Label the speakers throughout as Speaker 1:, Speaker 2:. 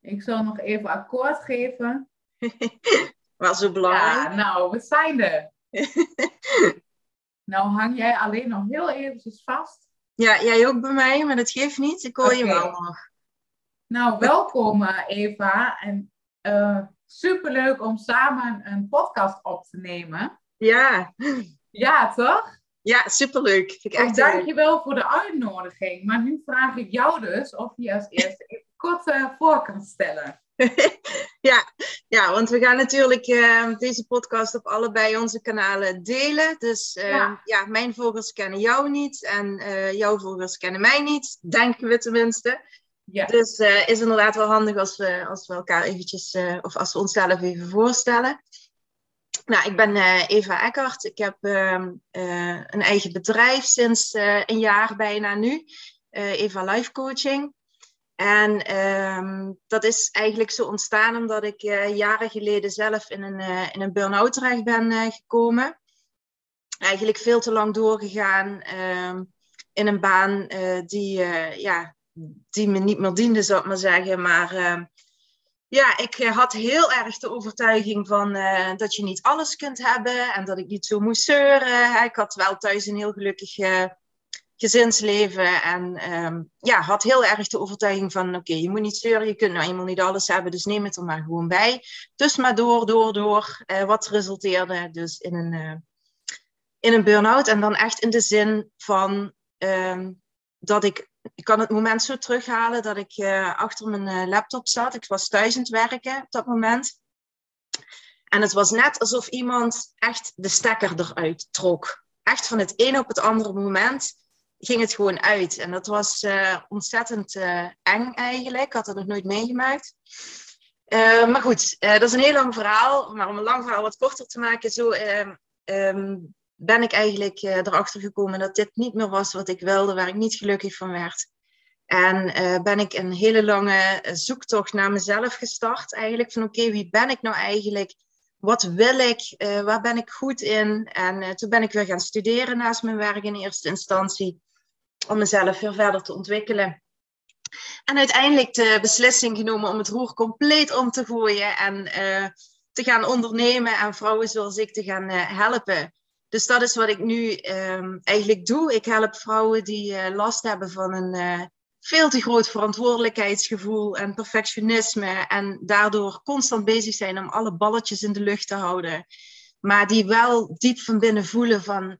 Speaker 1: Ik zal nog even akkoord geven.
Speaker 2: Was zo belangrijk.
Speaker 1: Ja, nou, we zijn er. nou hang jij alleen nog heel eventjes vast.
Speaker 2: Ja, jij ook bij mij, maar dat geeft niet. Ik hoor je wel nog.
Speaker 1: Nou, welkom eh, Eva. En eh superleuk om samen een podcast op te nemen.
Speaker 2: Ja,
Speaker 1: Ja, toch?
Speaker 2: ja superleuk. Vind ik
Speaker 1: Dus
Speaker 2: echt
Speaker 1: dankjewel voor de uitnodiging. Maar nu vraag ik jou dus of je als eerste kort voor kan stellen.
Speaker 2: ja, ja, want we gaan natuurlijk eh, deze podcast op allebei onze kanalen delen. Dus eh, ja.
Speaker 1: Ja.
Speaker 2: mijn volgers kennen jou niet en jouw volgers kennen mij niet. Denken we tenminste.
Speaker 1: Ja,
Speaker 2: Dus is inderdaad wel handig als we, als we elkaar eventjes, of als we onszelf even voorstellen. Nou, ik ben Eva Eckert. Ik heb ehm, eh, een eigen bedrijf sinds een jaar bijna nu. Eva Life Coaching. En ehm, dat is eigenlijk zo ontstaan omdat ik eh, jaren geleden zelf in een, eh, in een burn-out terecht ben eh, gekomen. Eigenlijk veel te lang doorgegaan ehm, in een baan die, ja, die me niet meer diende, zou ik maar zeggen. Maar ehm, ja, ik had heel erg de overtuiging van dat je niet alles kunt hebben en dat ik niet zo moest zeuren. Ik had wel thuis een heel gelukkig gezinsleven en ehm, ja, had heel erg de overtuiging van oké, je moet niet zeuren, je kunt nou eenmaal niet alles hebben, dus neem het er maar gewoon bij. Dus maar door, door, door, eh, wat resulteerde dus in een, eh, in een burn-out en dan echt in de zin van ehm, dat ik ik kan het moment zo terughalen dat ik eh, achter mijn laptop zat. Ik was thuis aan het werken op dat moment. En het was net alsof iemand echt de stekker eruit trok. Echt van het een op het andere moment ging het gewoon uit. En dat was eh, ontzettend eh, eng eigenlijk. Ik had het nog nooit meegemaakt. Eh, maar goed, dat is een heel lang verhaal. Maar om een lang verhaal wat korter te maken, zo ehm, ehm, ben ik eigenlijk erachter gekomen dat dit niet meer was wat ik wilde, waar ik niet gelukkig van werd. En ben ik een hele lange zoektocht naar mezelf gestart. Eigenlijk van oké, wie ben ik nou eigenlijk? Wat wil ik? Waar ben ik goed in? En toen ben ik weer gaan studeren naast mijn werk in eerste instantie. Om mezelf weer verder te ontwikkelen. En uiteindelijk de beslissing genomen om het roer compleet om te gooien. En eh, te gaan ondernemen en vrouwen zoals ik te gaan eh, helpen. Dus dat is wat ik nu ehm, eigenlijk doe. Ik help vrouwen die eh, last hebben van een veel te groot verantwoordelijkheidsgevoel en perfectionisme. En daardoor constant bezig zijn om alle balletjes in de lucht te houden. Maar die wel diep van binnen voelen van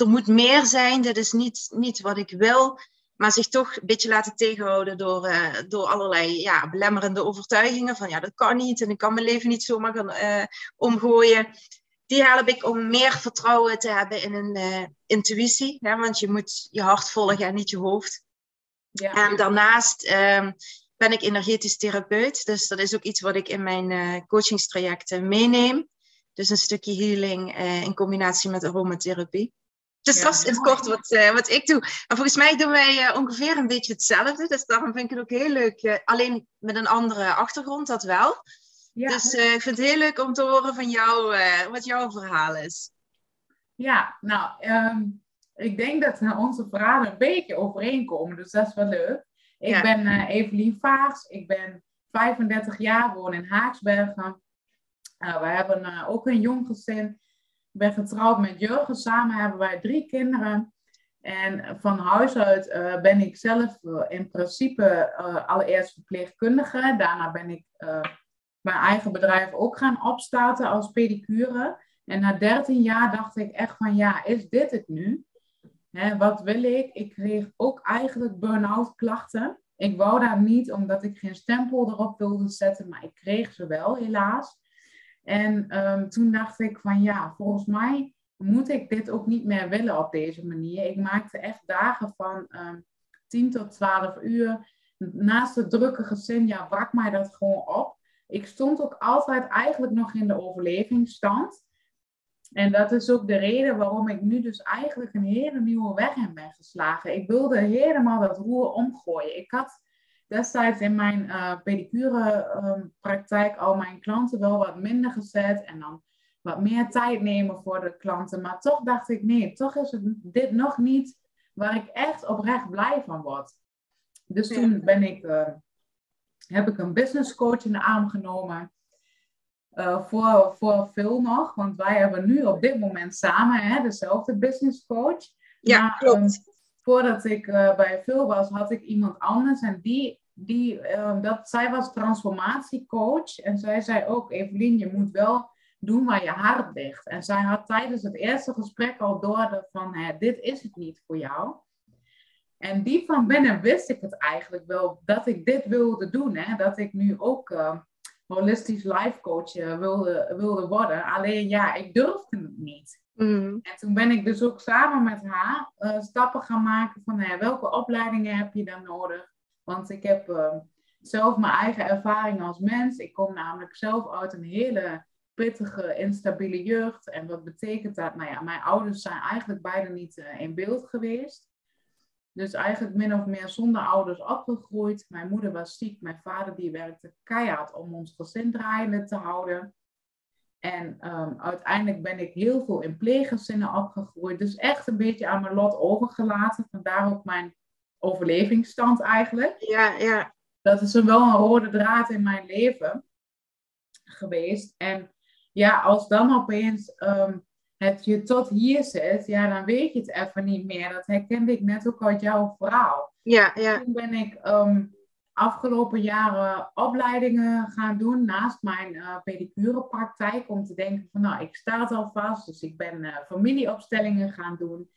Speaker 2: er moet meer zijn, dit is niet, niet wat ik wil. Maar zich toch een beetje laten tegenhouden door, eh, door allerlei ja, belemmerende overtuigingen. Van ja, dat kan niet en ik kan mijn leven niet zomaar gaan eh, omgooien die help ik om meer vertrouwen te hebben in een eh, intuïtie. Hè? Want je moet je hart volgen en niet je hoofd.
Speaker 1: ja.
Speaker 2: En daarnaast ehm, ben ik energetisch therapeut. Dus dat is ook iets wat ik in mijn coachingstrajecten meeneem. Dus een stukje healing in combinatie met aromatherapie. Dus
Speaker 1: Ja,
Speaker 2: dat is in het kort wat, eh, wat ik doe. En volgens mij doen wij eh, ongeveer een beetje hetzelfde. Dus daarom vind ik het ook heel leuk. eh, alleen met een andere achtergrond, dat wel.
Speaker 1: ja.
Speaker 2: Dus ik vind het heel leuk om te horen van jou wat jouw verhaal is.
Speaker 1: Ja, nou, ehm, ik denk dat onze verhalen een beetje overeenkomen, dus dat is wel leuk. Ik
Speaker 2: Ja.
Speaker 1: ben Evelien Vaars, ik ben 35 jaar, woon in Haaksbergen. We hebben ook een jong gezin. Ik ben getrouwd met Jurgen, samen hebben wij drie kinderen. En van huis uit eh, ben ik zelf eh, in principe eh, allereerst verpleegkundige. Daarna ben ik mijn eigen bedrijf ook gaan opstarten als pedicure. En na 13 jaar dacht ik echt van ja, is dit het nu? Hè, wat wil ik? Ik kreeg ook eigenlijk burn-out klachten. Ik wou daar niet omdat ik geen stempel erop wilde zetten, maar ik kreeg ze wel helaas. En ehm, toen dacht ik van ja, volgens mij moet ik dit ook niet meer willen op deze manier. Ik maakte echt dagen van ehm 10 tot 12 uur. Naast het drukke gezin, ja, brak mij dat gewoon op. Ik stond ook altijd eigenlijk nog in de overlevingsstand. En dat is ook de reden waarom ik nu dus eigenlijk een hele nieuwe weg in ben geslagen. Ik wilde helemaal dat roer omgooien. Ik had destijds in mijn eh pedicure ehm, praktijk al mijn klanten wel wat minder gezet. En dan wat meer tijd nemen voor de klanten. Maar toch dacht ik, nee, toch is het dit nog niet waar ik echt oprecht blij van word. Dus toen ben ik eh, heb ik een business coach in de arm genomen. Uh, voor, voor veel nog, want wij hebben nu op dit moment samen hè, dezelfde business coach.
Speaker 2: Ja, maar, klopt.
Speaker 1: Voordat ik uh, bij veel was, had ik iemand anders en die, die um, dat, zij was transformatiecoach en zij zei ook, Evelien, je moet wel doen waar je hart ligt. En zij had tijdens het eerste gesprek al door van, hè, dit is het niet voor jou. En die van binnen wist ik het eigenlijk wel, dat ik dit wilde doen. Hè? Dat ik nu ook uh, holistisch life coach uh, wilde, wilde worden. Alleen ja, ik durfde het niet.
Speaker 2: Mm.
Speaker 1: En toen ben ik dus ook samen met haar uh, stappen gaan maken van nou welke opleidingen heb je dan nodig. Want ik heb zelf mijn eigen ervaring als mens. Ik kom namelijk zelf uit een hele pittige, instabiele jeugd. En wat betekent dat? Nou ja, mijn ouders zijn eigenlijk beide niet in beeld geweest. Dus eigenlijk min of meer zonder ouders opgegroeid. Mijn moeder was ziek, mijn vader die werkte keihard om ons gezin draaiende te houden. En um, uiteindelijk ben ik heel veel in pleeggezinnen opgegroeid. Dus echt een beetje aan mijn lot overgelaten. Vandaar ook mijn overlevingsstand eigenlijk.
Speaker 2: Ja, ja.
Speaker 1: Dat is wel een rode draad in mijn leven geweest. En ja, als dan opeens um, het je tot hier zit, ja, dan weet je het even niet meer. Dat herkende ik net ook uit jouw verhaal.
Speaker 2: Ja, ja.
Speaker 1: Toen ben ik um, afgelopen jaren opleidingen gaan doen naast mijn uh, pedicurepraktijk. Om te denken van, nou, ik sta het al vast. Dus ik ben uh, familieopstellingen gaan doen.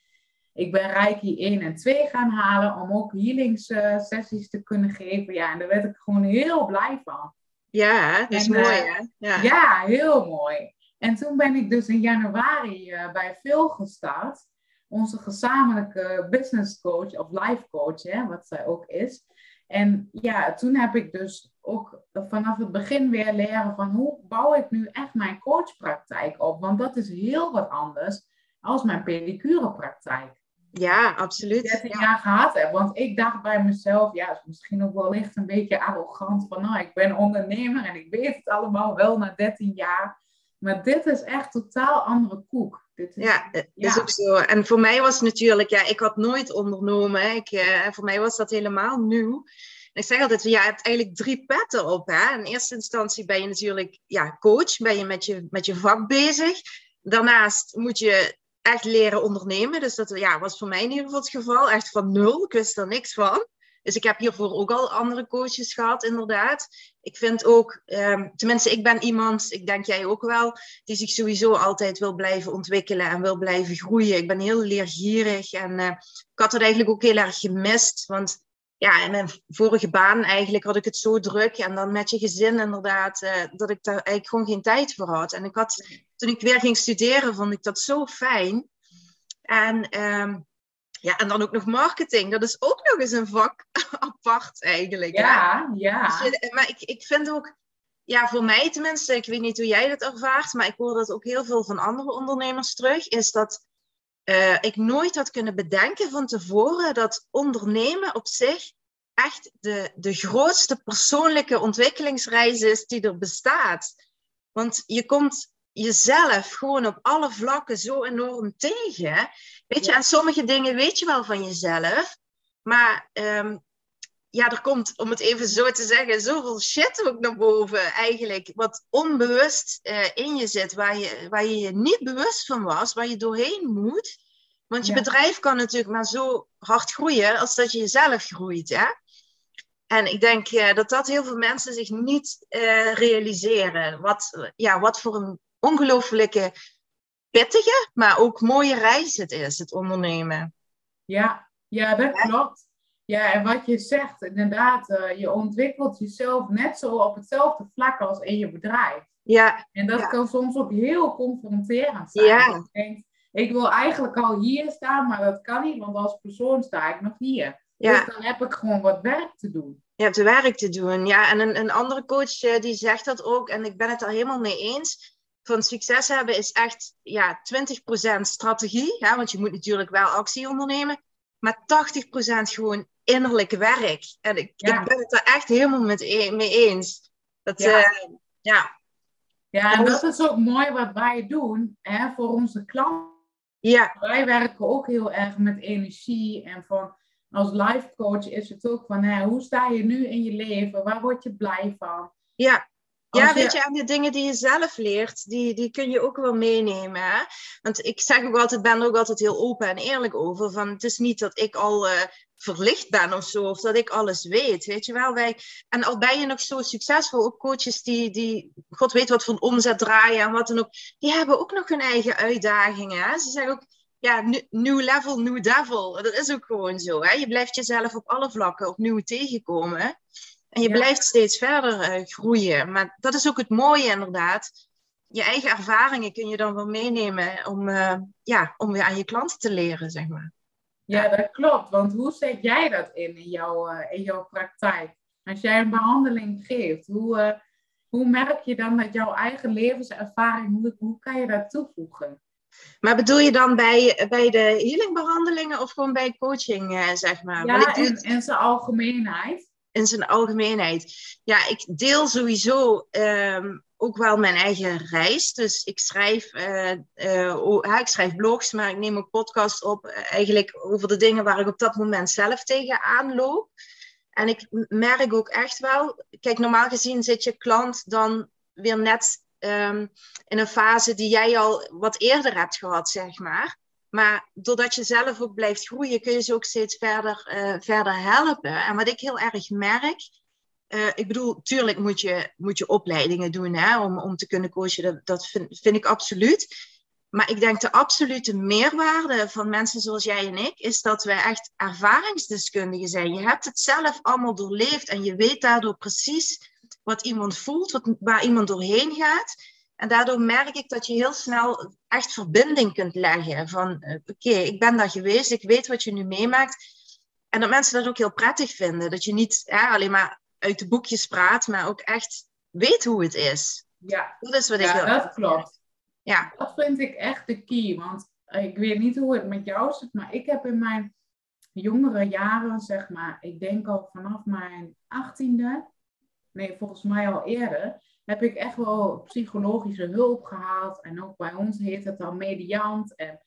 Speaker 1: Ik ben Reiki 1 en 2 gaan halen om ook healingssessies uh, te kunnen geven. Ja, en daar werd ik gewoon heel blij van.
Speaker 2: Ja, dat is mooi hè?
Speaker 1: Ja. ja, heel mooi. En toen ben ik dus in januari bij Phil gestart. Onze gezamenlijke business coach of life coach, hè, wat zij ook is. En ja, toen heb ik dus ook vanaf het begin weer leren van hoe bouw ik nu echt mijn coachpraktijk op. Want dat is heel wat anders als mijn pedicurepraktijk.
Speaker 2: Ja, absoluut.
Speaker 1: 13
Speaker 2: ja.
Speaker 1: jaar gehad heb. Want ik dacht bij mezelf, ja, misschien ook wel licht een beetje arrogant van, nou, ik ben ondernemer en ik weet het allemaal wel na 13 jaar. Maar dit is echt totaal andere koek. Dit
Speaker 2: is, ja, dat is ook zo. En voor mij was het natuurlijk, ja, ik had nooit ondernomen. Ik, uh, voor mij was dat helemaal nieuw. En ik zeg altijd, ja, je hebt eigenlijk drie petten op. Hè? In eerste instantie ben je natuurlijk ja, coach, ben je met, je met je vak bezig. Daarnaast moet je echt leren ondernemen. Dus dat ja, was voor mij in ieder geval het geval. Echt van nul, ik wist er niks van. Dus ik heb hiervoor ook al andere coaches gehad, inderdaad. Ik vind ook, um, tenminste, ik ben iemand, ik denk jij ook wel, die zich sowieso altijd wil blijven ontwikkelen en wil blijven groeien. Ik ben heel leergierig en uh, ik had het eigenlijk ook heel erg gemist. Want ja, in mijn vorige baan eigenlijk had ik het zo druk en dan met je gezin inderdaad, uh, dat ik daar eigenlijk gewoon geen tijd voor had. En ik had, toen ik weer ging studeren, vond ik dat zo fijn. En um, ja, en dan ook nog marketing. Dat is ook nog eens een vak apart eigenlijk.
Speaker 1: Ja, hè? ja.
Speaker 2: Dus maar ik, ik vind ook, ja, voor mij tenminste, ik weet niet hoe jij dat ervaart, maar ik hoor dat ook heel veel van andere ondernemers terug, is dat uh, ik nooit had kunnen bedenken van tevoren dat ondernemen op zich echt de, de grootste persoonlijke ontwikkelingsreis is die er bestaat. Want je komt jezelf gewoon op alle vlakken zo enorm tegen. Weet je, en sommige dingen weet je wel van jezelf, maar um, ja, er komt, om het even zo te zeggen, zoveel shit ook naar boven eigenlijk, wat onbewust uh, in je zit, waar je, waar je je niet bewust van was, waar je doorheen moet. Want je ja. bedrijf kan natuurlijk maar zo hard groeien als dat je jezelf groeit. Hè? En ik denk uh, dat dat heel veel mensen zich niet uh, realiseren. Wat, ja, wat voor een ongelooflijke pittige, maar ook mooie reis het is, het ondernemen.
Speaker 1: Ja, ja dat ja. klopt. Ja, en wat je zegt, inderdaad, uh, je ontwikkelt jezelf net zo op hetzelfde vlak als in je bedrijf.
Speaker 2: Ja.
Speaker 1: En dat
Speaker 2: ja.
Speaker 1: kan soms ook heel confronterend zijn.
Speaker 2: Ja.
Speaker 1: Ik, denk, ik wil eigenlijk al hier staan, maar dat kan niet, want als persoon sta ik nog hier.
Speaker 2: Ja.
Speaker 1: Dus dan heb ik gewoon wat werk te doen.
Speaker 2: Je hebt werk te doen, ja. En een, een andere coach uh, die zegt dat ook, en ik ben het daar helemaal mee eens van succes hebben is echt ja, 20% strategie, hè, want je moet natuurlijk wel actie ondernemen, maar 80% gewoon innerlijk werk. En ik, ja. ik ben het er echt helemaal met e mee eens. Dat, ja. Uh, ja.
Speaker 1: ja, en dat is ook mooi wat wij doen hè, voor onze klanten.
Speaker 2: Ja.
Speaker 1: Wij werken ook heel erg met energie en van als life coach is het ook van, hè, hoe sta je nu in je leven? Waar word je blij van?
Speaker 2: Ja, ja, weet je, en de dingen die je zelf leert, die, die kun je ook wel meenemen. Hè? Want ik zeg ook altijd, ben er ook altijd heel open en eerlijk over. Van, het is niet dat ik al uh, verlicht ben of zo, of dat ik alles weet. Weet je wel, wij, en al ben je nog zo succesvol, ook coaches die, die God weet wat voor een omzet draaien en wat dan ook, die hebben ook nog hun eigen uitdagingen. Hè? Ze zeggen ook, ja, new level, new devil. Dat is ook gewoon zo. Hè? Je blijft jezelf op alle vlakken opnieuw tegenkomen. En je blijft steeds verder uh, groeien. Maar dat is ook het mooie inderdaad. Je eigen ervaringen kun je dan wel meenemen om, uh, ja, om weer aan je klanten te leren, zeg maar.
Speaker 1: Ja, dat klopt. Want hoe zet jij dat in, in, jouw, uh, in jouw praktijk? Als jij een behandeling geeft, hoe, hoe merk je dan dat jouw eigen levenservaring, hoe, hoe kan je dat toevoegen?
Speaker 2: Maar bedoel je dan bij, bij de healingbehandelingen of gewoon bij coaching, zeg maar?
Speaker 1: Ja, in, in zijn algemeenheid
Speaker 2: in zijn algemeenheid. Ja, ik deel sowieso ehm, ook wel mijn eigen reis. Dus ik schrijf, uh, uh, ik schrijf blogs, maar ik neem ook podcasts op. Uh, eigenlijk over de dingen waar ik op dat moment zelf tegenaan loop. En ik merk ook echt wel, kijk, normaal gezien zit je klant dan weer net um, in een fase die jij al wat eerder hebt gehad, zeg maar. Maar doordat je zelf ook blijft groeien, kun je ze ook steeds verder, uh, verder helpen. En wat ik heel erg merk, uh, ik bedoel, tuurlijk moet je, moet je opleidingen doen hè, om, om te kunnen coachen. Dat, dat vind, vind ik absoluut. Maar ik denk de absolute meerwaarde van mensen zoals jij en ik, is dat we echt ervaringsdeskundigen zijn. Je hebt het zelf allemaal doorleefd en je weet daardoor precies wat iemand voelt, wat, waar iemand doorheen gaat. En daardoor merk ik dat je heel snel echt verbinding kunt leggen. Van uh, oké, ik ben daar geweest, ik weet wat je nu meemaakt. En dat mensen dat ook heel prettig vinden. Dat je niet alleen maar uit de boekjes praat, maar ook echt weet hoe het is.
Speaker 1: Ja,
Speaker 2: dat is wat ik
Speaker 1: ja, dat klopt.
Speaker 2: Ja.
Speaker 1: Dat vind ik echt de key. Want ik weet niet hoe het met jou zit, maar ik heb in mijn jongere jaren, zeg maar, ik denk al vanaf mijn achttiende, nee, volgens mij al eerder, heb ik echt wel psychologische hulp gehaald. En ook bij ons heet het dan mediant. En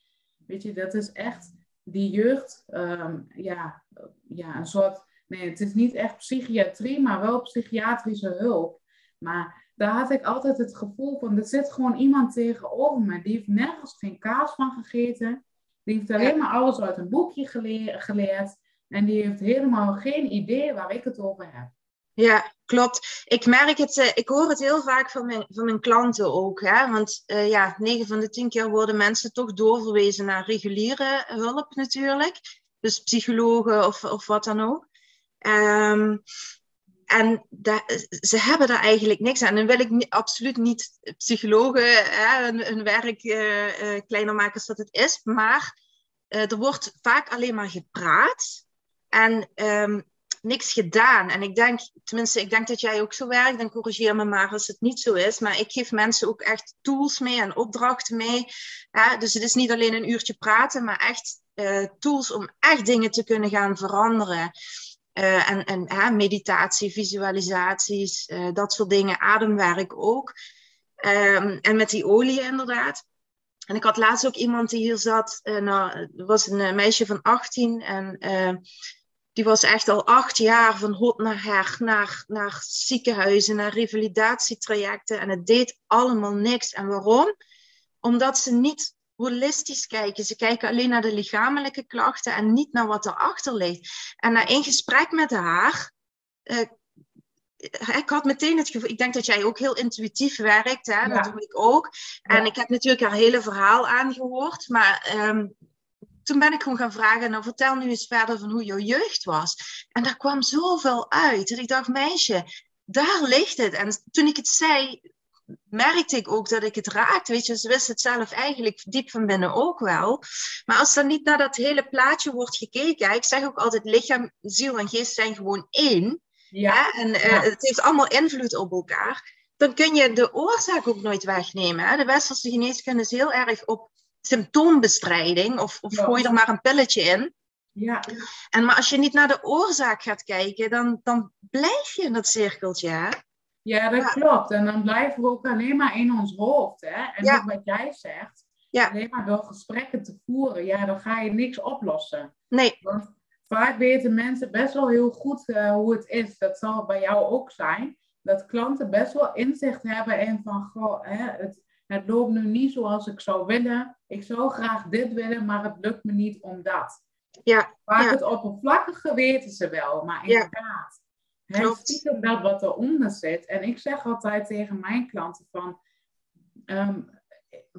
Speaker 1: weet je, dat is echt die jeugd, um, ja, ja, een soort, nee, het is niet echt psychiatrie, maar wel psychiatrische hulp. Maar daar had ik altijd het gevoel van, er zit gewoon iemand tegenover me, die heeft nergens geen kaas van gegeten. Die heeft alleen maar alles uit een boekje geleerd. En die heeft helemaal geen idee waar ik het over heb.
Speaker 2: Ja, klopt. Ik merk het, uh, ik hoor het heel vaak van mijn, van mijn klanten ook. Hè? Want uh, ja, 9 van de 10 keer worden mensen toch doorverwezen naar reguliere hulp natuurlijk. Dus psychologen of, of wat dan ook. Um, en ze hebben daar eigenlijk niks aan. En dan wil ik absoluut niet psychologen hè, hun, werk uh, kleiner maken als dat het is. Maar er wordt vaak alleen maar gepraat. En um, niks gedaan. En ik denk, tenminste, ik denk dat jij ook zo werkt. Dan corrigeer me maar als het niet zo is. Maar ik geef mensen ook echt tools mee en opdrachten mee. dus het is niet alleen een uurtje praten, maar echt uh, tools om echt dingen te kunnen gaan veranderen. Uh, en en meditatie, visualisaties, uh, dat soort dingen, ademwerk ook. Um, en met die olie inderdaad. En ik had laatst ook iemand die hier zat. nou, er was een meisje van 18 en die was echt al acht jaar van hot naar her, naar, naar ziekenhuizen, naar revalidatietrajecten. En het deed allemaal niks. En waarom? Omdat ze niet holistisch kijken. Ze kijken alleen naar de lichamelijke klachten en niet naar wat erachter ligt. En na één gesprek met haar, uh, ik had meteen het gevoel, ik denk dat jij ook heel intuïtief werkt, hè? dat doe ik ook. En ik heb natuurlijk haar hele verhaal aangehoord, maar um, toen ben ik gewoon gaan vragen, nou vertel nu eens verder van hoe jouw jeugd was. En daar kwam zoveel uit. En ik dacht, meisje, daar ligt het. En toen ik het zei, merkte ik ook dat ik het raakte. Weet je, ze wist het zelf eigenlijk diep van binnen ook wel. Maar als dan niet naar dat hele plaatje wordt gekeken, ik zeg ook altijd, lichaam, ziel en geest zijn gewoon één. Ja. En uh, het heeft allemaal invloed op elkaar. Dan kun je de oorzaak ook nooit wegnemen. Hè? De westerse geneeskunde is heel erg op symptoombestrijding of, of gooi er maar een pilletje in.
Speaker 1: Ja.
Speaker 2: En maar als je niet naar de oorzaak gaat kijken, dan, dan blijf je in dat cirkeltje. Hè?
Speaker 1: Ja, dat klopt. En dan blijven we ook alleen maar in ons hoofd. Hè? En ja. wat jij zegt, alleen maar door gesprekken te voeren, ja, dan ga je niks oplossen.
Speaker 2: Nee.
Speaker 1: Want vaak weten mensen best wel heel goed uh, hoe het is. Dat zal bij jou ook zijn. Dat klanten best wel inzicht hebben in van, goh, hè, het, het loopt nu niet zoals ik zou willen. Ik zou graag dit willen, maar het lukt me niet omdat.
Speaker 2: Ja.
Speaker 1: Vaak
Speaker 2: ja.
Speaker 1: het oppervlakkige weten ze wel, maar inderdaad. Ja. Het stiekem dat wat eronder zit. En ik zeg altijd tegen mijn klanten van... Um,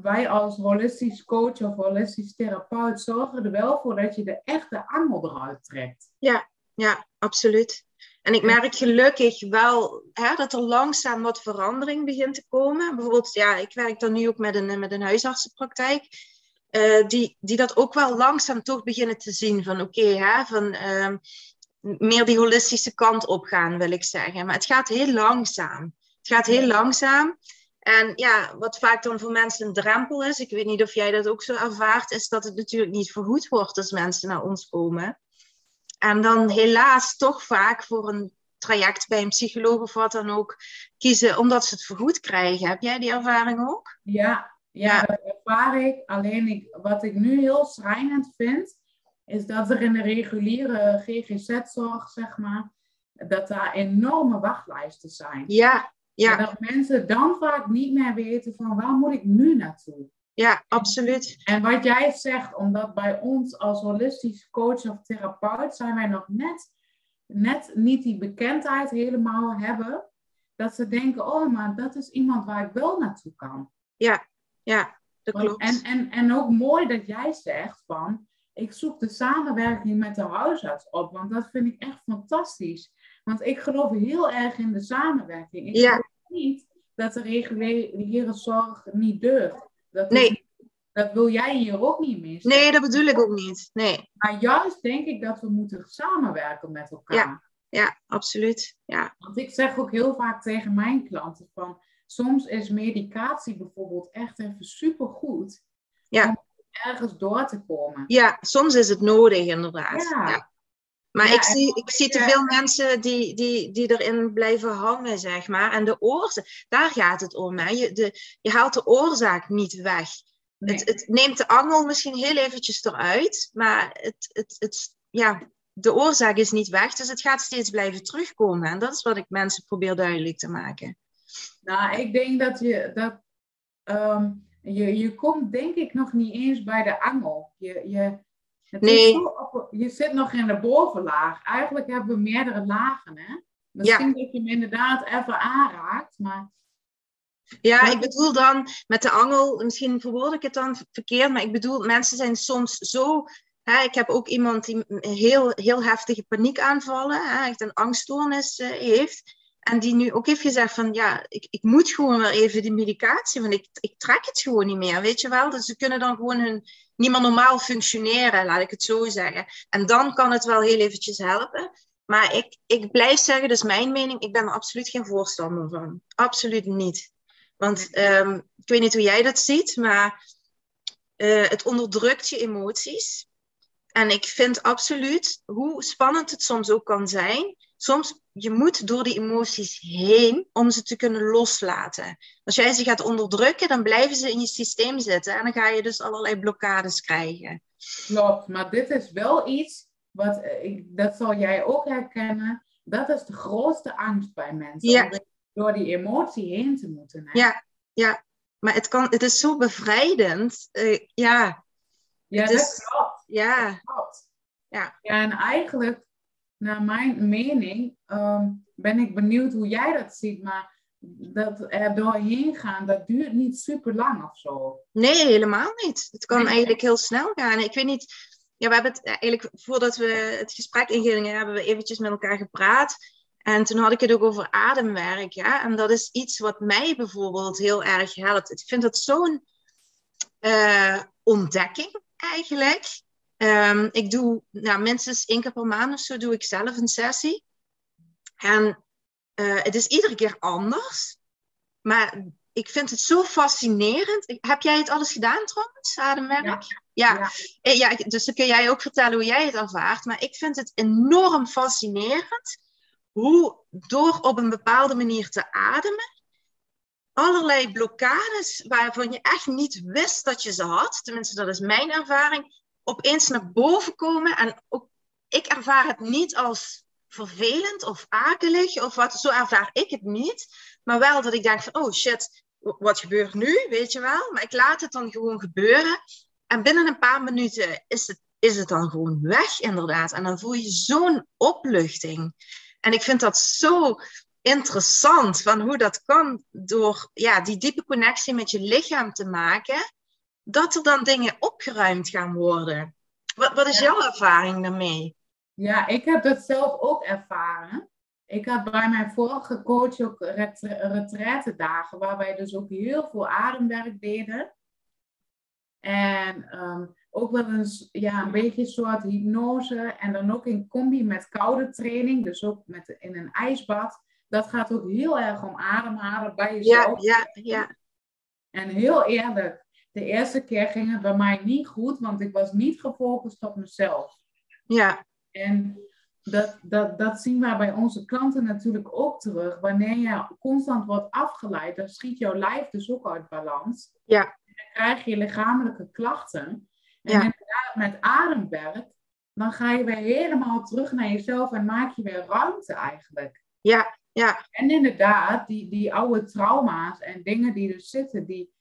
Speaker 1: wij als holistisch coach of holistisch therapeut zorgen er wel voor dat je de echte angel eruit trekt.
Speaker 2: Ja, ja, absoluut. En ik merk gelukkig wel hè, dat er langzaam wat verandering begint te komen. Bijvoorbeeld, ja, ik werk dan nu ook met een, met een huisartsenpraktijk. Uh, die, die dat ook wel langzaam toch beginnen te zien. Van oké, okay, van uh, meer die holistische kant op gaan, wil ik zeggen. Maar het gaat heel langzaam. Het gaat heel langzaam. En ja, wat vaak dan voor mensen een drempel is, ik weet niet of jij dat ook zo ervaart, is dat het natuurlijk niet vergoed wordt als mensen naar ons komen. En dan helaas toch vaak voor een traject bij een psycholoog of wat dan ook kiezen, omdat ze het vergoed krijgen. Heb jij die ervaring ook?
Speaker 1: Ja, ja, dat ervaar ik. Alleen ik, wat ik nu heel schrijnend vind, is dat er in de reguliere GGZ-zorg, zeg maar, dat daar enorme wachtlijsten zijn.
Speaker 2: Ja, ja.
Speaker 1: En dat mensen dan vaak niet meer weten van waar moet ik nu naartoe?
Speaker 2: Ja, absoluut.
Speaker 1: En wat jij zegt, omdat bij ons als holistisch coach of therapeut zijn wij nog net, net niet die bekendheid helemaal hebben. Dat ze denken, oh, maar dat is iemand waar ik wel naartoe kan.
Speaker 2: Ja, ja, dat klopt.
Speaker 1: En, en, en ook mooi dat jij zegt van, ik zoek de samenwerking met de huisarts op, want dat vind ik echt fantastisch. Want ik geloof heel erg in de samenwerking. Ik
Speaker 2: ja.
Speaker 1: geloof niet dat de reguliere zorg niet durft. Dat,
Speaker 2: nee.
Speaker 1: is, dat wil jij hier ook niet meer.
Speaker 2: Nee, dat bedoel ik ook niet. Nee.
Speaker 1: Maar juist denk ik dat we moeten samenwerken met elkaar.
Speaker 2: Ja, ja absoluut. Ja.
Speaker 1: Want ik zeg ook heel vaak tegen mijn klanten van... Soms is medicatie bijvoorbeeld echt even supergoed.
Speaker 2: Ja.
Speaker 1: Om ergens door te komen.
Speaker 2: Ja, soms is het nodig inderdaad.
Speaker 1: Ja.
Speaker 2: ja. Maar
Speaker 1: Ja,
Speaker 2: ik, zie, ik zie te veel mensen die, die, die erin blijven hangen, zeg maar. En de oorzaak, daar gaat het om. Hè. Je, de, je haalt de oorzaak niet weg.
Speaker 1: Nee.
Speaker 2: Het, het neemt de angel misschien heel eventjes eruit, maar het, het, het, ja, de oorzaak is niet weg. Dus het gaat steeds blijven terugkomen. En dat is wat ik mensen probeer duidelijk te maken.
Speaker 1: Nou, ik denk dat je dat ehm, je, je komt denk ik nog niet eens bij de angel. Je, je, het
Speaker 2: Nee.
Speaker 1: op- je zit nog in de bovenlaag. Eigenlijk hebben we meerdere lagen, hè? Misschien dat je hem inderdaad even aanraakt, maar
Speaker 2: Ja, ik bedoel dan met de angel, misschien verwoord ik het dan verkeerd, maar ik bedoel, mensen zijn soms zo. Hè, ik heb ook iemand die heel, heel heftige paniekaanvallen, hè, echt een angststoornis eh, heeft. En die nu ook heeft gezegd van ja, ik, ik moet gewoon weer even die medicatie, want ik, ik trek het gewoon niet meer, weet je wel. Dus ze kunnen dan gewoon hun, niet meer normaal functioneren, laat ik het zo zeggen. En dan kan het wel heel eventjes helpen. Maar ik, ik blijf zeggen, dus mijn mening, ik ben er absoluut geen voorstander van. Absoluut niet. Want ehm, ik weet niet hoe jij dat ziet, maar eh, het onderdrukt je emoties. En ik vind absoluut, hoe spannend het soms ook kan zijn, soms je moet door die emoties heen om ze te kunnen loslaten. Als jij ze gaat onderdrukken, dan blijven ze in je systeem zitten en dan ga je dus allerlei blokkades krijgen.
Speaker 1: klopt. Maar dit is wel iets, wat, eh, ik, dat zal jij ook herkennen, dat is de grootste angst bij mensen.
Speaker 2: Ja.
Speaker 1: Om door die emotie heen te moeten. Hè?
Speaker 2: Ja, ja. Maar het, kan, het is zo bevrijdend. Eh, ja,
Speaker 1: ja
Speaker 2: het
Speaker 1: dat
Speaker 2: is-
Speaker 1: klopt.
Speaker 2: ja,
Speaker 1: klopt.
Speaker 2: Ja.
Speaker 1: ja, en eigenlijk, naar mijn mening, ehm, ben ik benieuwd hoe jij dat ziet. Maar dat er doorheen gaan, dat duurt niet super lang of zo.
Speaker 2: Nee, helemaal niet. Het kan
Speaker 1: Nee.
Speaker 2: eigenlijk heel snel gaan. Ik weet niet, ja, we hebben het eigenlijk voordat we het gesprek ingingen, hebben we eventjes met elkaar gepraat. En toen had ik het ook over ademwerk. Ja? En dat is iets wat mij bijvoorbeeld heel erg helpt. Ik vind dat zo'n eh, ontdekking eigenlijk. Ehm, ik doe nou, minstens één keer per maand of zo doe ik zelf een sessie. En eh, het is iedere keer anders. Maar ik vind het zo fascinerend. Heb jij het alles gedaan trouwens, ademwerk?
Speaker 1: Ja.
Speaker 2: Ja.
Speaker 1: Ja.
Speaker 2: Eh, ja, dus dan kun jij ook vertellen hoe jij het ervaart. Maar ik vind het enorm fascinerend hoe door op een bepaalde manier te ademen, allerlei blokkades waarvan je echt niet wist dat je ze had, tenminste dat is mijn ervaring, opeens naar boven komen en ook ik ervaar het niet als vervelend of akelig of wat. Zo ervaar ik het niet. Maar wel dat ik denk van, oh shit, wat gebeurt nu, weet je wel? Maar ik laat het dan gewoon gebeuren. En binnen een paar minuten is het, is het dan gewoon weg, inderdaad. En dan voel je zo'n opluchting. En ik vind dat zo interessant van hoe dat kan door ja, die diepe connectie met je lichaam te maken, dat er dan dingen opgeruimd gaan worden. Wat, wat is jouw ervaring daarmee?
Speaker 1: Ja, ik heb dat zelf ook ervaren. Ik had bij mijn vorige coach ook retraite dagen, waar wij dus ook heel veel ademwerk deden. En um, ook wel eens ja, een beetje een soort hypnose. En dan ook in combi met koude training, dus ook met, in een ijsbad. Dat gaat ook heel erg om ademhalen bij jezelf.
Speaker 2: Ja, ja, ja.
Speaker 1: En heel eerlijk, de eerste keer ging het bij mij niet goed, want ik was niet gefocust op mezelf.
Speaker 2: Ja.
Speaker 1: En dat, dat, dat zien wij bij onze klanten natuurlijk ook terug. Wanneer je constant wordt afgeleid, dan schiet jouw lijf dus ook uit balans.
Speaker 2: Ja.
Speaker 1: En dan krijg je lichamelijke klachten. En ja. inderdaad, met ademwerk, dan ga je weer helemaal terug naar jezelf en maak je weer ruimte eigenlijk.
Speaker 2: Ja, ja.
Speaker 1: En inderdaad, die, die oude trauma's en dingen die er zitten, die,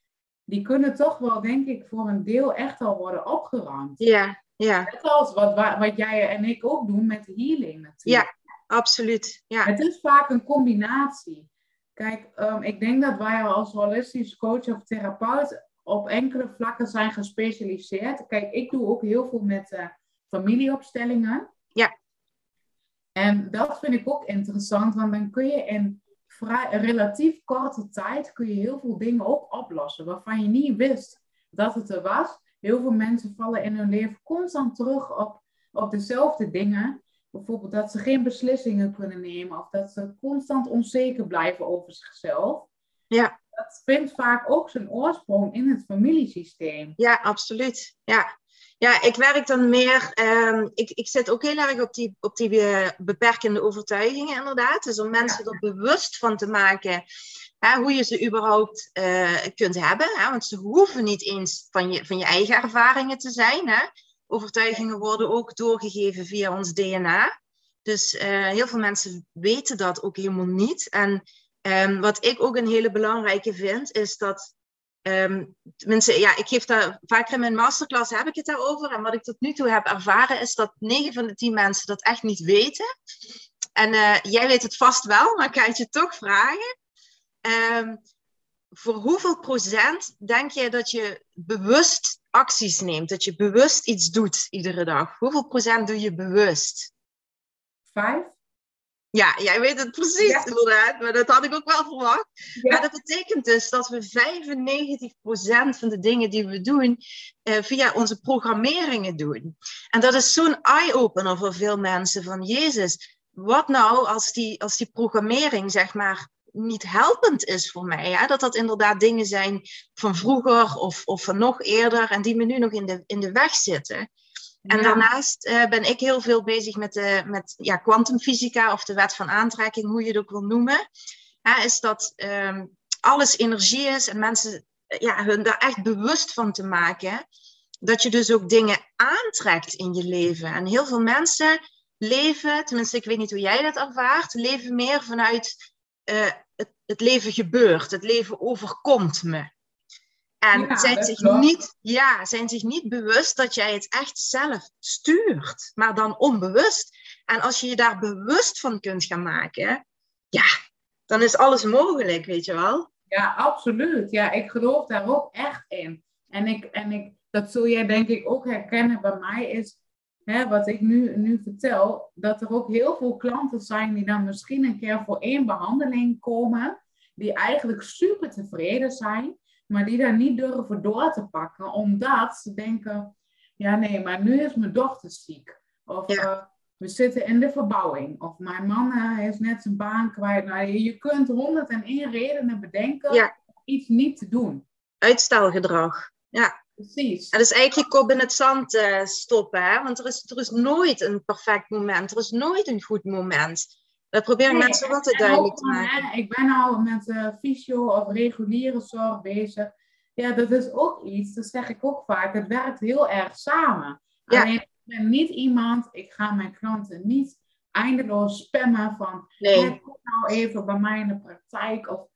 Speaker 1: die kunnen toch wel, denk ik, voor een deel echt al worden opgeruimd.
Speaker 2: Ja, ja.
Speaker 1: Net als wat, wat jij en ik ook doen met de healing
Speaker 2: natuurlijk. Ja, absoluut. Ja.
Speaker 1: Het is vaak een combinatie. Kijk, um, ik denk dat wij als holistisch coach of therapeut op enkele vlakken zijn gespecialiseerd. Kijk, ik doe ook heel veel met uh, familieopstellingen.
Speaker 2: Ja.
Speaker 1: En dat vind ik ook interessant, want dan kun je in vrij, relatief korte tijd kun je heel veel dingen ook oplossen waarvan je niet wist dat het er was. Heel veel mensen vallen in hun leven constant terug op, op dezelfde dingen. Bijvoorbeeld dat ze geen beslissingen kunnen nemen of dat ze constant onzeker blijven over zichzelf.
Speaker 2: Ja.
Speaker 1: Dat vindt vaak ook zijn oorsprong in het familiesysteem.
Speaker 2: Ja, absoluut. Ja, ja, ik werk dan meer. Um, ik, ik zit ook heel erg op die, op die uh, beperkende overtuigingen, inderdaad. Dus om mensen er bewust van te maken hè, hoe je ze überhaupt uh, kunt hebben. Hè? Want ze hoeven niet eens van je, van je eigen ervaringen te zijn. Hè? Overtuigingen worden ook doorgegeven via ons DNA. Dus uh, heel veel mensen weten dat ook helemaal niet. En um, wat ik ook een hele belangrijke vind, is dat Um, ja, ik geef daar vaker in mijn masterclass heb ik het daarover. En wat ik tot nu toe heb ervaren is dat 9 van de 10 mensen dat echt niet weten. En uh, jij weet het vast wel, maar ik ga het je toch vragen. Um, voor hoeveel procent denk je dat je bewust acties neemt? Dat je bewust iets doet iedere dag? Hoeveel procent doe je bewust?
Speaker 1: Vijf.
Speaker 2: Ja, jij weet het precies ja. inderdaad, maar dat had ik ook wel verwacht. Ja. Maar dat betekent dus dat we 95% van de dingen die we doen uh, via onze programmeringen doen. En dat is zo'n eye-opener voor veel mensen van Jezus. Wat nou als die, als die programmering zeg maar niet helpend is voor mij? Hè? Dat dat inderdaad dingen zijn van vroeger of, of van nog eerder en die me nu nog in de, in de weg zitten. En ja. daarnaast uh, ben ik heel veel bezig met, de, met ja, kwantumfysica of de wet van aantrekking, hoe je het ook wil noemen. Is dat um, alles energie is en mensen ja, hun daar echt bewust van te maken. Dat je dus ook dingen aantrekt in je leven. En heel veel mensen leven, tenminste ik weet niet hoe jij dat ervaart, leven meer vanuit uh, het, het leven gebeurt, het leven overkomt me. En ja, zijn, zich niet, ja, zijn zich niet bewust dat jij het echt zelf stuurt, maar dan onbewust. En als je je daar bewust van kunt gaan maken, ja, dan is alles mogelijk, weet je wel?
Speaker 1: Ja, absoluut. Ja, ik geloof daar ook echt in. En, ik, en ik, dat zul jij denk ik ook herkennen bij mij, is hè, wat ik nu, nu vertel, dat er ook heel veel klanten zijn die dan misschien een keer voor één behandeling komen, die eigenlijk super tevreden zijn maar die daar niet durven door te pakken, omdat ze denken, ja nee, maar nu is mijn dochter ziek. Of ja. uh, we zitten in de verbouwing. Of mijn man uh, is net zijn baan kwijt. Nou, je kunt 101 redenen bedenken
Speaker 2: ja.
Speaker 1: om iets niet te doen.
Speaker 2: Uitstelgedrag, ja.
Speaker 1: Precies.
Speaker 2: En dat is eigenlijk je kop in het zand uh, stoppen, hè? want er is, er is nooit een perfect moment. Er is nooit een goed moment. Dat probeer ik nee, mensen wat te duidelijk te maken.
Speaker 1: Hè, ik ben al met uh, fysio of reguliere zorg bezig. Ja, dat is ook iets, dat zeg ik ook vaak, het werkt heel erg samen.
Speaker 2: Ja.
Speaker 1: Alleen Ik ben niet iemand, ik ga mijn klanten niet eindeloos spammen van,
Speaker 2: Nee.
Speaker 1: kom nou even bij mij in de praktijk. Of,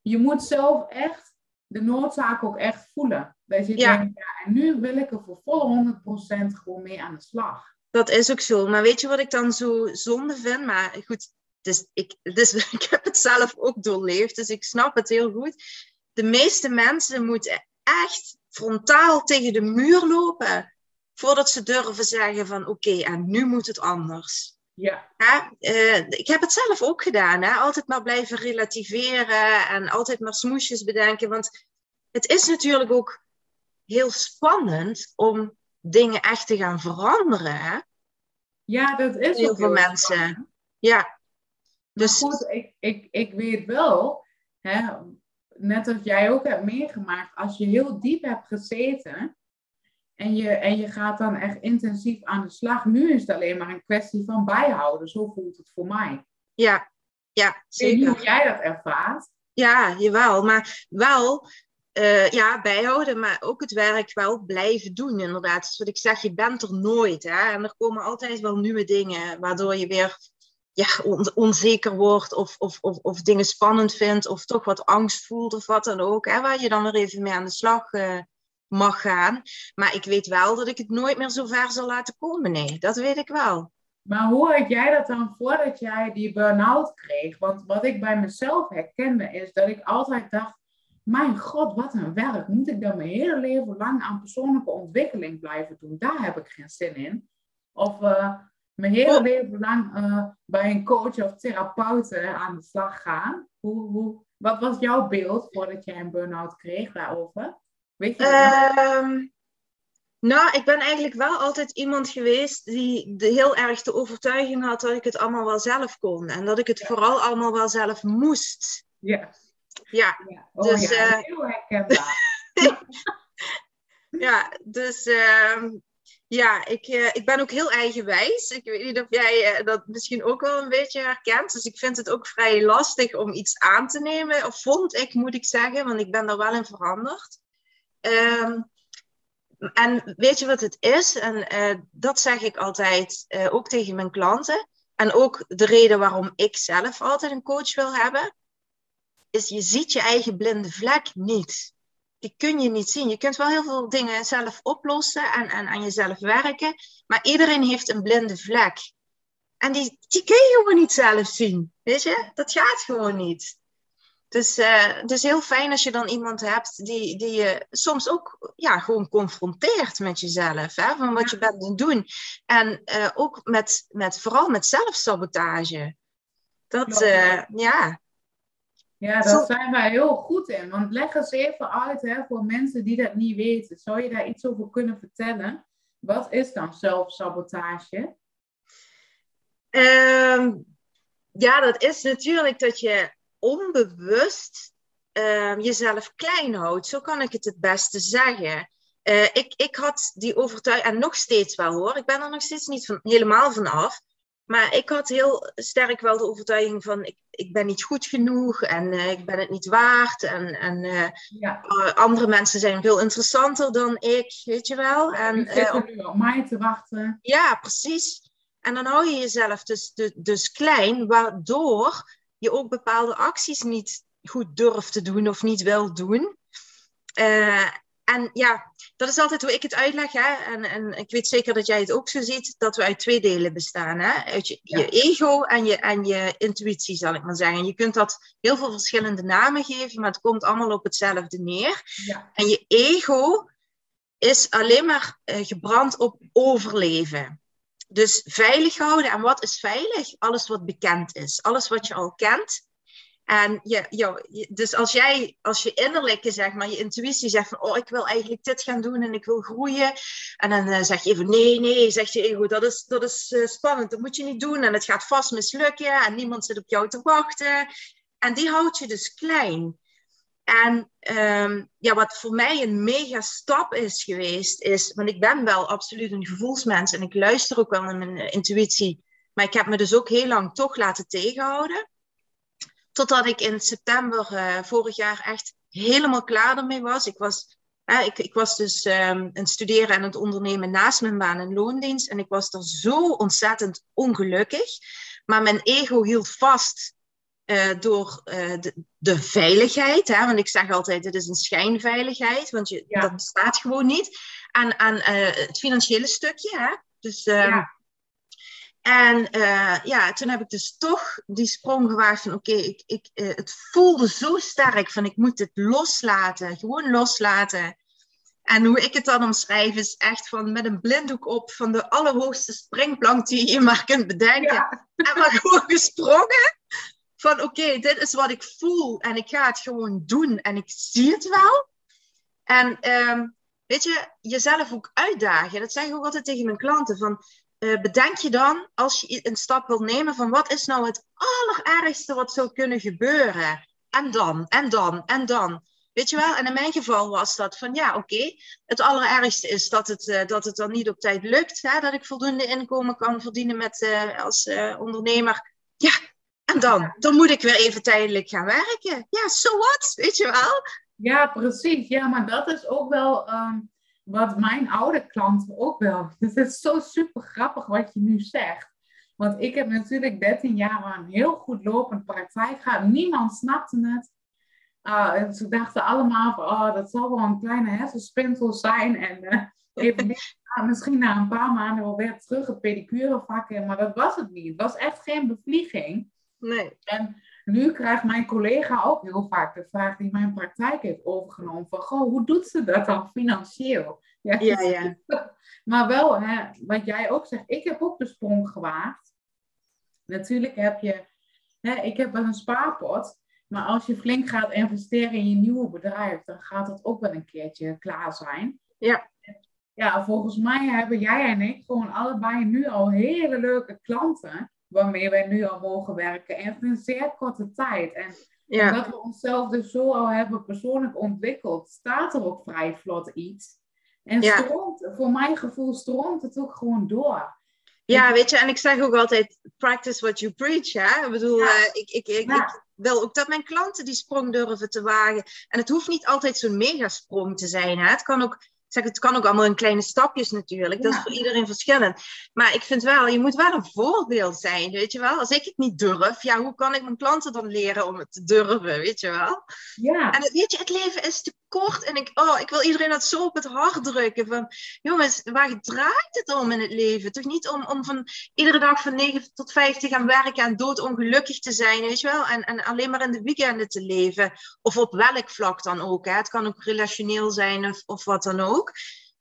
Speaker 1: je moet zelf echt de noodzaak ook echt voelen. Dat je
Speaker 2: Ja.
Speaker 1: denkt, ja, en nu wil ik er voor volle 100% gewoon mee aan de slag.
Speaker 2: Dat is ook zo. Maar weet je wat ik dan zo zonde vind? Maar goed, dus ik, dus, ik heb het zelf ook doorleefd, dus ik snap het heel goed. De meeste mensen moeten echt frontaal tegen de muur lopen voordat ze durven zeggen van oké, en nu moet het anders.
Speaker 1: Ja,
Speaker 2: Hè? Eh, ik heb het zelf ook gedaan. Hè? Altijd maar blijven relativeren en altijd maar smoesjes bedenken. Want het is natuurlijk ook heel spannend om dingen echt te gaan veranderen. Hè?
Speaker 1: ja dat is
Speaker 2: Heel
Speaker 1: ook
Speaker 2: veel
Speaker 1: heel
Speaker 2: mensen.
Speaker 1: spannend.
Speaker 2: Ja,
Speaker 1: Dus goed, ik, ik, ik weet wel, hè, net als jij ook hebt meegemaakt, als je heel diep hebt gezeten en je, en je gaat dan echt intensief aan de slag, nu is het alleen maar een kwestie van bijhouden. Zo voelt het voor mij.
Speaker 2: ja, ja,
Speaker 1: Ik weet niet
Speaker 2: zeker.
Speaker 1: hoe jij dat ervaart.
Speaker 2: Ja, jawel. Maar wel eh, ja, bijhouden, maar ook het werk wel blijven doen, inderdaad. Dus wat ik zeg, je bent er nooit. Hè? En er komen altijd wel nieuwe dingen, waardoor je weer ja, on- onzeker wordt of, of, of, of dingen spannend vindt of toch wat angst voelt of wat dan ook. Hè? Waar je dan weer even mee aan de slag eh, mag gaan. Maar ik weet wel dat ik het nooit meer zo ver zal laten komen. Nee, dat weet ik wel.
Speaker 1: Maar hoe had jij dat dan voordat jij die burn-out kreeg? Want wat ik bij mezelf herkende is dat ik altijd dacht, mijn god, wat een werk. Moet ik dan mijn hele leven lang aan persoonlijke ontwikkeling blijven doen? Daar heb ik geen zin in. Of eh, mijn hele
Speaker 2: Oh.
Speaker 1: leven lang eh, bij een coach of therapeut eh, aan de slag gaan. Hoe, hoe, wat was jouw beeld voordat jij een burn-out kreeg daarover? Weet je?
Speaker 2: Ehm, nou, ik ben eigenlijk wel altijd iemand geweest die de, heel erg de overtuiging had dat ik het allemaal wel zelf kon. En dat ik het
Speaker 1: Ja.
Speaker 2: vooral allemaal wel zelf moest.
Speaker 1: Ja.
Speaker 2: Ja,
Speaker 1: ja. Oh
Speaker 2: Dus,
Speaker 1: ja,
Speaker 2: eh,
Speaker 1: heel herkenbaar.
Speaker 2: ja dus ehm, ja, ik, eh, ik ben ook heel eigenwijs. Ik weet niet of jij eh, dat misschien ook wel een beetje herkent. Dus ik vind het ook vrij lastig om iets aan te nemen. Of vond ik, moet ik zeggen, want ik ben daar wel in veranderd. Ehm, en weet je wat het is? En eh, dat zeg ik altijd ook tegen mijn klanten. En ook de reden waarom ik zelf altijd een coach wil hebben, is je ziet je eigen blinde vlek niet. Die kun je niet zien. Je kunt wel heel veel dingen zelf oplossen en, en aan jezelf werken, maar iedereen heeft een blinde vlek. En die, die kun je gewoon niet zelf zien. Weet je? Dat gaat gewoon niet. Dus eh, het is heel fijn als je dan iemand hebt die, die je soms ook ja, gewoon confronteert met jezelf. Hè, van wat je bent aan het doen. En eh, ook met, met, vooral met zelfsabotage. Dat,
Speaker 1: Klopt.
Speaker 2: eh, ja.
Speaker 1: Ja, daar zijn wij heel goed in. Want leg eens even uit hè, voor mensen die dat niet weten. Zou je daar iets over kunnen vertellen? Wat is dan zelfsabotage?
Speaker 2: Ehm, ja, dat is natuurlijk dat je onbewust ehm, jezelf klein houdt. Zo kan ik het het beste zeggen. Eh, ik, ik had die overtuiging, en nog steeds wel hoor, ik ben er nog steeds niet van, helemaal van af. Maar ik had heel sterk wel de overtuiging van ik, ik ben niet goed genoeg en eh, ik ben het niet waard. En, en eh,
Speaker 1: Ja,
Speaker 2: eh, andere mensen zijn veel interessanter dan ik, weet je wel. En,
Speaker 1: nu op mij te wachten.
Speaker 2: ja, precies. En dan hou je jezelf dus, dus, dus klein, waardoor je ook bepaalde acties niet goed durft te doen of niet wil doen. En ja, dat is altijd hoe ik het uitleg. Hè? En, en ik weet zeker dat jij het ook zo ziet, dat we uit twee delen bestaan. Hè? Uit je,
Speaker 1: Ja.
Speaker 2: je ego en je, en je intuïtie, zal ik maar zeggen. Je kunt dat heel veel verschillende namen geven, maar het komt allemaal op hetzelfde neer.
Speaker 1: Ja,
Speaker 2: En je ego is alleen maar eh, gebrand op overleven. Dus veilig houden. En wat is veilig? Alles wat bekend is. Alles wat je al kent. En dus als jij, als je innerlijke, zeg maar, je intuïtie zegt van, oh, ik wil eigenlijk dit gaan doen en ik wil groeien. En dan eh, zeg je even, nee, nee, zegt je ego, dat is, dat is eh, spannend, dat moet je niet doen. En het gaat vast mislukken en niemand zit op jou te wachten. En die houdt je dus klein. En ehm, ja, wat voor mij een mega stap is geweest, is, want ik ben wel absoluut een gevoelsmens en ik luister ook wel naar mijn intuïtie, maar ik heb me dus ook heel lang toch laten tegenhouden. Totdat ik in september eh, vorig jaar echt helemaal klaar ermee was. Ik was ik, ik, was dus um, een studeren en het ondernemen naast mijn baan en loondienst. En ik was er zo ontzettend ongelukkig. Maar mijn ego hield vast uh, door uh, de, de, veiligheid. Hè? Want ik zeg altijd, dit is een schijnveiligheid. Want je, ja. dat bestaat gewoon niet. En aan uh, het financiële stukje. Hè? Dus, ja. En ja, toen heb ik dus toch die sprong gewaagd van oké, okay, ik, ik, het voelde zo sterk van ik moet het loslaten. Gewoon loslaten. En hoe ik het dan omschrijf is echt van met een blinddoek op van de allerhoogste springplank die je maar kunt bedenken. Ja. En maar gewoon gesprongen van oké, dit is wat ik voel en ik ga het gewoon doen en ik zie het wel. En um, weet je, jezelf ook uitdagen. Dat zeg ik ook altijd tegen mijn klanten. Van, uh, bedenk je dan, als je een stap wil nemen, van wat is nou het allerergste wat zou kunnen gebeuren? En dan, en dan, en dan. Weet je wel? En in mijn geval was dat van ja, oké. Het allerergste is dat het, uh, dat het dan niet op tijd lukt. Hè? Dat ik voldoende inkomen kan verdienen met, uh, als ondernemer. Ja, en dan? Dan moet ik weer even tijdelijk gaan werken. Ja, so what? Weet je wel?
Speaker 1: Ja, precies. Ja, maar dat is ook wel um, wat mijn oude klanten ook wel. Het is zo super grappig wat je nu zegt. Want ik heb natuurlijk 13 jaar een heel goed lopend praktijk gehad. Niemand snapte het. Uh, ze dachten allemaal van, oh, dat zal wel een kleine hersenspintel zijn. En uh, even misschien na een paar maanden wel weer terug het pedicurevak in. Maar dat was het niet. Het was echt geen bevlieging.
Speaker 2: Nee.
Speaker 1: En nu krijgt mijn collega ook heel vaak de vraag die mijn praktijk heeft overgenomen. Van, goh, hoe doet ze dat dan financieel?
Speaker 2: Ja, ja. ja.
Speaker 1: maar wel, hè, wat jij ook zegt, ik heb ook de sprong gewaagd. Natuurlijk heb je, hè, ik heb wel een spaarpot. Maar als je flink gaat investeren in je nieuwe bedrijf, dan gaat het ook wel een keertje klaar zijn.
Speaker 2: Ja.
Speaker 1: Ja, volgens mij hebben jij en ik gewoon allebei nu al hele leuke klanten waarmee wij nu al mogen werken. En in een zeer korte tijd. En ja. omdat we onszelf dus zo al hebben persoonlijk ontwikkeld, staat er ook vrij vlot iets. En ja. stroomt, voor mijn gevoel stroomt het ook gewoon door.
Speaker 2: Ja, weet je, en ik zeg ook altijd, practice what you preach. Hè? Ik bedoel, ja. uh, ik, ik, ik, ik, wil ook dat mijn klanten die sprong durven te wagen. En het hoeft niet altijd zo'n megasprong te zijn. Hè? Het kan ook zeg, het kan ook allemaal in kleine stapjes natuurlijk. Dat is voor iedereen verschillend. Maar ik vind wel, je moet wel een voorbeeld zijn, weet je wel. Als ik het niet durf, ja, hoe kan ik mijn klanten dan leren om het te durven, weet je wel?
Speaker 1: Ja.
Speaker 2: En weet je, het leven is te kort. En ik, oh, ik wil iedereen dat zo op het hart drukken. Van, jongens, waar draait het om in het leven? Toch niet om, om van iedere dag van 9 tot 5 te gaan werken en doodongelukkig te zijn, weet je wel? En, en alleen maar in de weekenden te leven. Of op welk vlak dan ook. Hè? Het kan ook relationeel zijn of, of wat dan ook.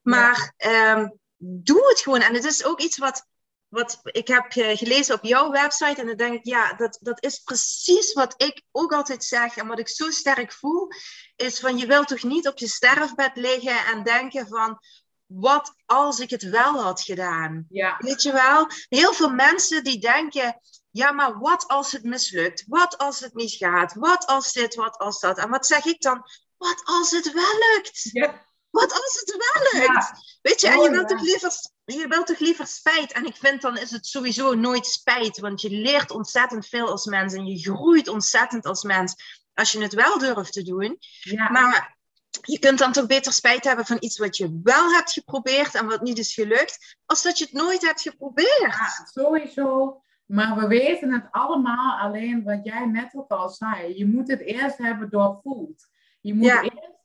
Speaker 2: Maar ja. um, doe het gewoon. En het is ook iets wat wat ik heb gelezen op jouw website en dan denk ik, ja, dat, dat is precies wat ik ook altijd zeg en wat ik zo sterk voel, is van je wilt toch niet op je sterfbed liggen en denken van, wat als ik het wel had gedaan?
Speaker 1: Ja.
Speaker 2: Weet je wel? Heel veel mensen die denken, ja, maar wat als het mislukt? Wat als het niet gaat? Wat als dit, wat als dat? En wat zeg ik dan? Wat als het wel lukt?
Speaker 1: Ja.
Speaker 2: Wat als het wel lukt? Ja. Weet je, en je wilt, toch liever, je wilt toch liever spijt? En ik vind dan is het sowieso nooit spijt, want je leert ontzettend veel als mens en je groeit ontzettend als mens als je het wel durft te doen.
Speaker 1: Ja.
Speaker 2: Maar je kunt dan toch beter spijt hebben van iets wat je wel hebt geprobeerd en wat niet is gelukt, als dat je het nooit hebt geprobeerd.
Speaker 1: Ja, sowieso. Maar we weten het allemaal, alleen wat jij net ook al zei. Je moet het eerst hebben doorvoeld. Je moet
Speaker 2: Ja.
Speaker 1: eerst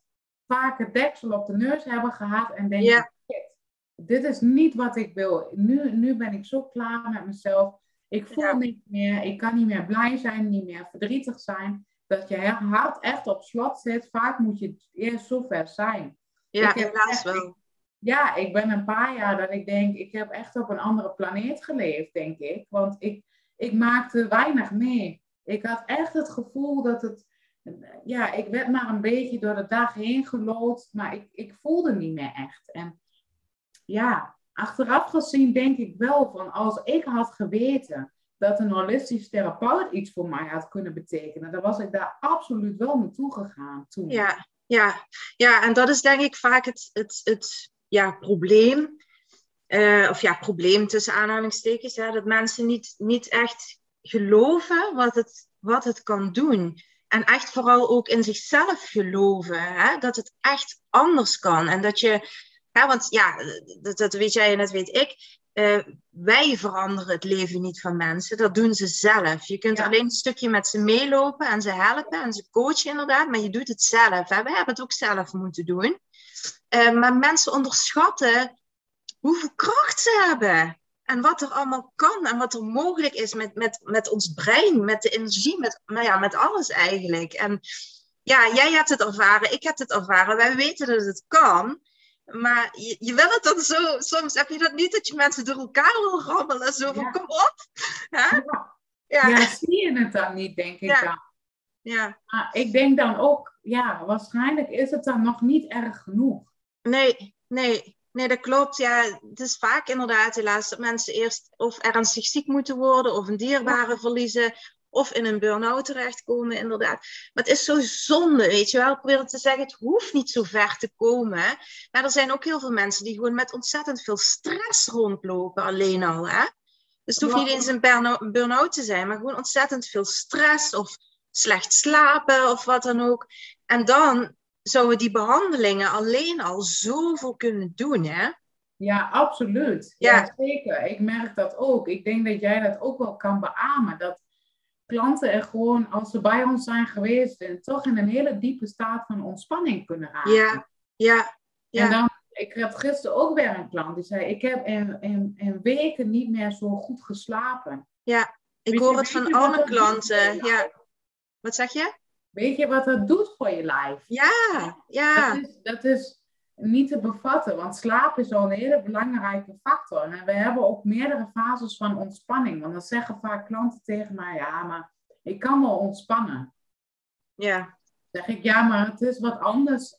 Speaker 1: vaak het deksel op de neus hebben gehad en denken,
Speaker 2: Ja.
Speaker 1: "Shit, dit is niet wat ik wil. Nu, nu ben ik zo klaar met mezelf. Ik voel
Speaker 2: Ja.
Speaker 1: niet meer, ik kan niet meer blij zijn, niet meer verdrietig zijn. Dat je hart echt op slot zit. Vaak moet je eerst zover zijn.
Speaker 2: Ja, helaas wel.
Speaker 1: Ja, ik ben een paar jaar dat ik denk, ik heb echt op een andere planeet geleefd, denk ik. Want ik, ik maakte weinig mee. Ik had echt het gevoel dat het, ja, ik werd maar een beetje door de dag heen gelood, maar ik, ik voelde niet meer echt. En ja, achteraf gezien denk ik wel van, als ik had geweten dat een holistisch therapeut iets voor mij had kunnen betekenen, dan was ik daar absoluut wel naartoe gegaan toen.
Speaker 2: Ja, ja, ja, en dat is denk ik vaak het, het, het ja, probleem. Eh, of ja, probleem tussen aanhalingstekens. Hè, dat mensen niet, niet echt geloven wat het, wat het kan doen. En echt vooral ook in zichzelf geloven. Hè? Dat het echt anders kan. En dat je, hè, want ja, dat, dat weet jij en dat weet ik. Uh, wij veranderen het leven niet van mensen, dat doen ze zelf. Je kunt alleen een stukje met ze meelopen en ze helpen en ze coachen inderdaad, maar je doet het zelf. Hè? We hebben het ook zelf moeten doen. Uh, maar mensen onderschatten hoeveel kracht ze hebben. En wat er allemaal kan en wat er mogelijk is met, met, met ons brein, met de energie, met, nou ja, met alles eigenlijk. En ja, jij hebt het ervaren, ik heb het ervaren, wij weten dat het kan. Maar je, je wil het dan zo, soms heb je dat niet dat je mensen door elkaar wil rammelen, zo van kom op.
Speaker 1: Ja. Ja. ja. zie je het dan niet, denk ik dan.
Speaker 2: Ja.
Speaker 1: Maar ik denk dan ook, ja, waarschijnlijk is het dan nog niet erg genoeg.
Speaker 2: Nee, nee. Nee, dat klopt. Ja, het is vaak inderdaad helaas dat mensen eerst of ernstig ziek moeten worden of een dierbare verliezen of in een burn-out terechtkomen, inderdaad. Maar het is zo zonde, weet je wel. Ik probeer te zeggen, het hoeft niet zo ver te komen. Maar er zijn ook heel veel mensen die gewoon met ontzettend veel stress rondlopen, alleen al. Hè? Dus het hoeft niet eens een burn-out te zijn, maar gewoon ontzettend veel stress of slecht slapen of wat dan ook. En dan zouden die behandelingen alleen al zoveel kunnen doen, hè?
Speaker 1: Ja, absoluut. Ja. zeker. Ik merk dat ook. Ik denk dat jij dat ook wel kan beamen. Dat klanten er gewoon, als ze bij ons zijn geweest, en toch in een hele diepe staat van ontspanning kunnen raken.
Speaker 2: Ja, ja. ja.
Speaker 1: En dan, ik had gisteren ook weer een klant die zei: Ik heb in, in, in weken niet meer zo goed geslapen.
Speaker 2: Ja, ik hoor het van alle klanten. Ja. Wat zeg je?
Speaker 1: Weet je wat dat doet voor je lijf?
Speaker 2: Ja, ja.
Speaker 1: Dat is, dat is niet te bevatten, want slaap is al een hele belangrijke factor. En we hebben ook meerdere fases van ontspanning. Want dan zeggen vaak klanten tegen mij, ja, maar ik kan wel ontspannen.
Speaker 2: Ja.
Speaker 1: zeg ik, ja, maar het is wat anders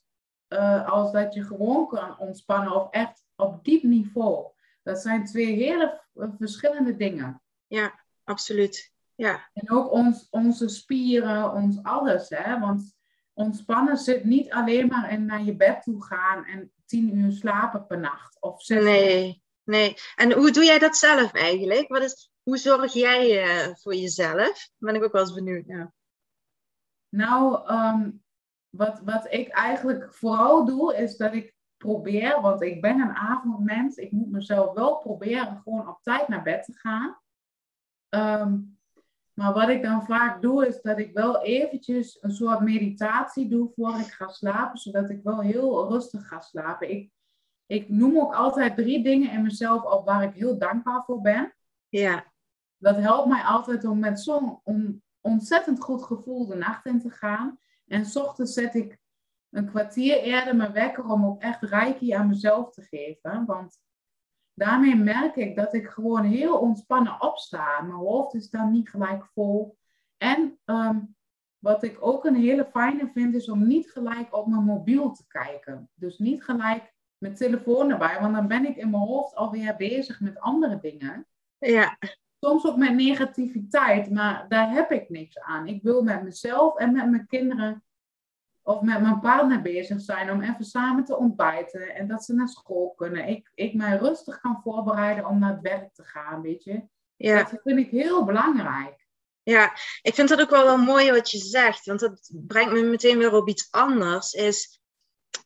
Speaker 1: uh, als dat je gewoon kan ontspannen of echt op diep niveau. Dat zijn twee hele verschillende dingen.
Speaker 2: Ja, absoluut. Ja.
Speaker 1: En ook ons, onze spieren, ons alles. Hè? Want ontspannen zit niet alleen maar in naar je bed toe gaan en tien uur slapen per nacht. Of zes
Speaker 2: nee, nee. En hoe doe jij dat zelf eigenlijk? Wat is, hoe zorg jij uh, voor jezelf? Ben ik ook wel eens benieuwd.
Speaker 1: Nou, ehm, wat, wat ik eigenlijk vooral doe, is dat ik probeer, want ik ben een avondmens, ik moet mezelf wel proberen gewoon op tijd naar bed te gaan. Um, maar wat ik dan vaak doe, is dat ik wel eventjes een soort meditatie doe voor ik ga slapen, zodat ik wel heel rustig ga slapen. Ik, ik noem ook altijd drie dingen in mezelf op waar ik heel dankbaar voor ben.
Speaker 2: Ja.
Speaker 1: Dat helpt mij altijd om met zo'n ontzettend goed gevoel de nacht in te gaan. En s ochtends zet ik een kwartier eerder mijn wekker om ook echt reiki aan mezelf te geven. Want daarmee merk ik dat ik gewoon heel ontspannen opsta. Mijn hoofd is dan niet gelijk vol. En ehm, wat ik ook een hele fijne vind, is om niet gelijk op mijn mobiel te kijken. Dus niet gelijk mijn telefoon erbij, want dan ben ik in mijn hoofd alweer bezig met andere dingen.
Speaker 2: Ja.
Speaker 1: Soms ook met negativiteit, maar daar heb ik niks aan. Ik wil met mezelf en met mijn kinderen of met mijn partner bezig zijn om even samen te ontbijten en dat ze naar school kunnen. Ik, ik mij rustig kan voorbereiden om naar het werk te gaan, weet je. Ja. Dat vind ik heel belangrijk.
Speaker 2: Ja, ik vind dat ook wel wel mooi wat je zegt, want dat brengt me meteen weer op iets anders. Is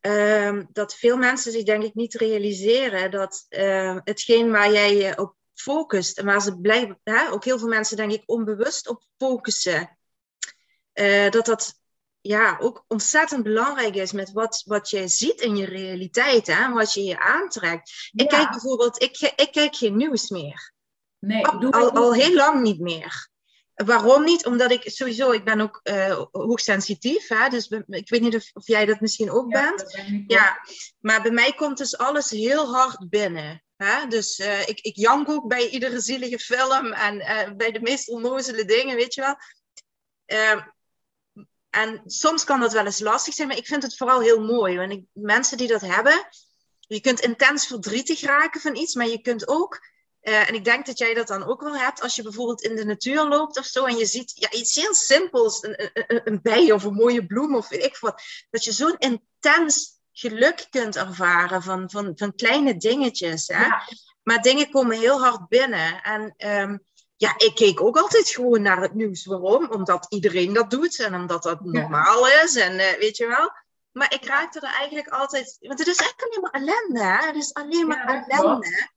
Speaker 2: uh, dat veel mensen zich denk ik niet realiseren dat uh, hetgeen waar jij je op focust en waar ze blijven, hè, ook heel veel mensen denk ik onbewust op focussen, uh, dat dat ja, ook ontzettend belangrijk is met wat, wat je ziet in je realiteit en wat je je aantrekt. Ik kijk bijvoorbeeld, ik, ik kijk geen nieuws meer.
Speaker 1: Nee,
Speaker 2: al, al, al, heel lang niet meer. Waarom niet? Omdat ik sowieso, ik ben ook uh, hoogsensitief. Hè? Dus ik weet niet of, of jij dat misschien ook ja, bent. Ben ja, maar bij mij komt dus alles heel hard binnen. Hè? Dus uh, ik, ik jank ook bij iedere zielige film en uh, bij de meest onnozele dingen, weet je wel. En soms kan dat wel eens lastig zijn, maar ik vind het vooral heel mooi. Want ik, mensen die dat hebben, je kunt intens verdrietig raken van iets, maar je kunt ook, uh, en ik denk dat jij dat dan ook wel hebt, als je bijvoorbeeld in de natuur loopt of zo en je ziet ja, iets heel simpels, een, een, een bij of een mooie bloem of weet ik wat, dat je zo'n intens geluk kunt ervaren van, van, van kleine dingetjes. Hè? Maar dingen komen heel hard binnen. En um, ja, ik keek ook altijd gewoon naar het nieuws. Waarom? Omdat iedereen dat doet en omdat dat normaal is en weet je wel. Maar ik raakte er eigenlijk altijd... Want het is echt alleen maar ellende, hè? Het is alleen maar ellende.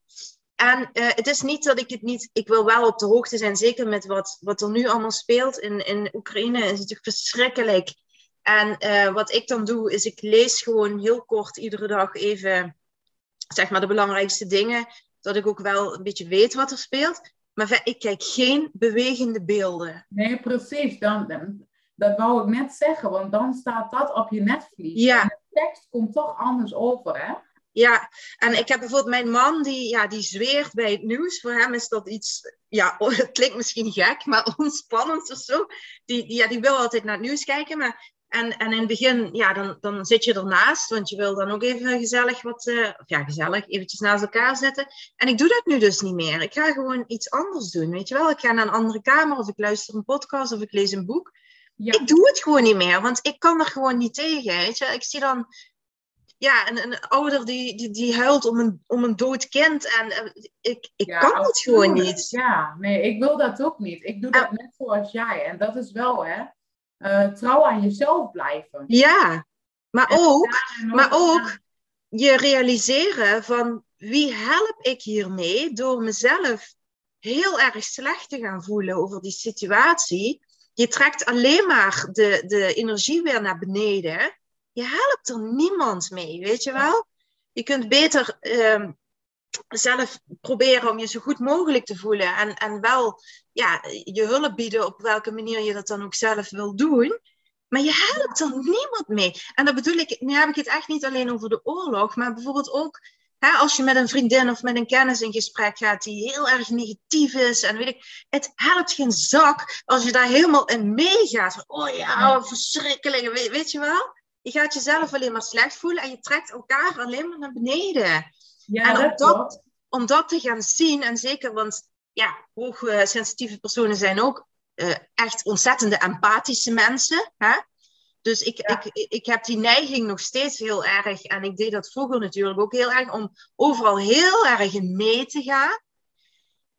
Speaker 2: En uh, het is niet dat ik het niet... Ik wil wel op de hoogte zijn, zeker met wat, wat er nu allemaal speelt in, in Oekraïne. is natuurlijk verschrikkelijk. En uh, wat ik dan doe, is ik lees gewoon heel kort iedere dag even... Zeg maar de belangrijkste dingen. Dat ik ook wel een beetje weet wat er speelt. Maar ik kijk geen bewegende beelden.
Speaker 1: Nee, precies. Dan, dat wou ik net zeggen, want dan staat dat op je netvlies.
Speaker 2: Ja. En
Speaker 1: de tekst komt toch anders over, hè?
Speaker 2: Ja, en ik heb bijvoorbeeld mijn man, die, ja, die zweert bij het nieuws. Voor hem is dat iets, ja, het klinkt misschien gek, maar ontspannend of zo. Die, die, ja, die wil altijd naar het nieuws kijken, maar... En, en in het begin, ja, dan, dan zit je ernaast, want je wil dan ook even gezellig wat, uh, of ja, gezellig, eventjes naast elkaar zitten. En ik doe dat nu dus niet meer. Ik ga gewoon iets anders doen, weet je wel. Ik ga naar een andere kamer, of ik luister een podcast, of ik lees een boek. Ja. Ik doe het gewoon niet meer, want ik kan er gewoon niet tegen. Weet je? Ik zie dan ja, een, een ouder die, die, die huilt om een, om een dood kind. En uh, ik, ik kan het gewoon niet.
Speaker 1: Ja, nee, ik wil dat ook niet. Ik doe dat net zoals jij. En dat is wel, hè, uh, trouw aan jezelf blijven.
Speaker 2: Ja, maar ook, maar ook je realiseren van wie help ik hiermee door mezelf heel erg slecht te gaan voelen over die situatie je trekt alleen maar de, de energie weer naar beneden. Je helpt er niemand mee, weet je wel? Je kunt beter ehm, zelf proberen om je zo goed mogelijk te voelen. En, en wel ja, je hulp bieden op welke manier je dat dan ook zelf wil doen. Maar je helpt er niemand mee. En dat bedoel ik, nu heb ik het echt niet alleen over de oorlog, maar bijvoorbeeld ook als je met een vriendin of met een kennis in gesprek gaat die heel erg negatief is en weet ik, het helpt geen zak als je daar helemaal in meegaat. Oh ja, oh, verschrikkelijk, weet, weet, je wel? Je gaat jezelf alleen maar slecht voelen en je trekt elkaar alleen maar naar beneden. Ja, en om dat, om dat te gaan zien, en zeker, want ja, hoogsensitieve personen zijn ook uh, echt ontzettende empathische mensen. Hè? Dus ik, ik, ik heb die neiging nog steeds heel erg. En ik deed dat vroeger natuurlijk ook heel erg. Om overal heel erg in mee te gaan.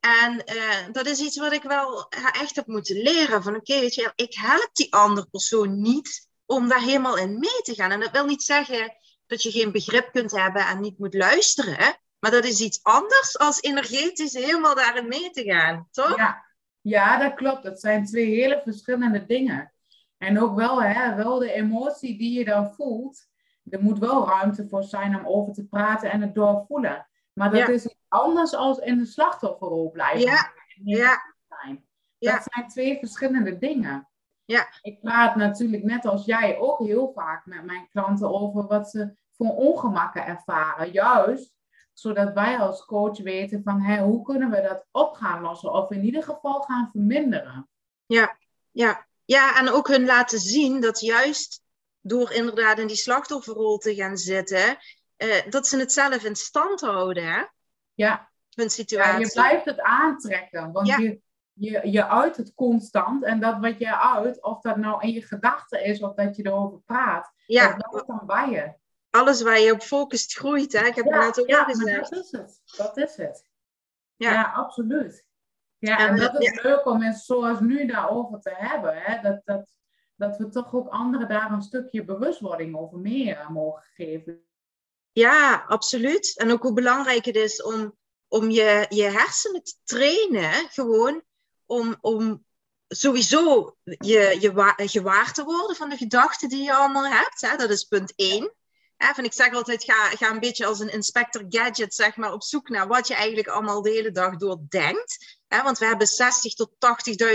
Speaker 2: En uh, dat is iets wat ik wel echt heb moeten leren. Van oké, weet je, ik help die andere persoon niet om daar helemaal in mee te gaan. En dat wil niet zeggen dat je geen begrip kunt hebben en niet moet luisteren. Maar dat is iets anders als energetisch helemaal daarin mee te gaan, toch?
Speaker 1: Ja, ja dat klopt. Dat zijn twee hele verschillende dingen. En ook wel, hè, wel de emotie die je dan voelt. Er moet wel ruimte voor zijn om over te praten en het doorvoelen. Maar dat is iets anders als in de slachtofferrol blijven.
Speaker 2: Ja. ja.
Speaker 1: Zijn. Dat zijn twee verschillende dingen.
Speaker 2: Ja.
Speaker 1: Ik praat natuurlijk net als jij ook heel vaak met mijn klanten over wat ze voor ongemakken ervaren. Juist zodat wij als coach weten van hé, hoe kunnen we dat op gaan lossen of in ieder geval gaan verminderen.
Speaker 2: Ja, ja. Ja, en ook hun laten zien dat juist door inderdaad in die slachtofferrol te gaan zitten, uh, dat ze het zelf in stand houden. Hè?
Speaker 1: Ja.
Speaker 2: Hun situatie.
Speaker 1: Ja, je blijft het aantrekken, want je, je, je uit het constant. En dat wat je uit, of dat nou in je gedachten is of dat je erover praat,
Speaker 2: ja.
Speaker 1: dat is dan bij je.
Speaker 2: Alles waar je op focust groeit, hè? Ik heb
Speaker 1: ja,
Speaker 2: het net ook
Speaker 1: ja,
Speaker 2: gezegd.
Speaker 1: dat is het. Dat is het. Ja, ja absoluut. Ja, en, dat is leuk om het zoals nu daarover te hebben. Hè? Dat, dat, dat we toch ook anderen daar een stukje bewustwording over meer mogen geven.
Speaker 2: Ja, absoluut. En ook hoe belangrijk het is om, om je, je hersenen te trainen. Gewoon om, om sowieso je, je gewaar te worden van de gedachten die je allemaal hebt. Hè? Dat is punt één. Hè, ik zeg altijd, ga, ga een beetje als een inspector gadget zeg maar, op zoek naar wat je eigenlijk allemaal de hele dag door denkt. Want we hebben 60 tot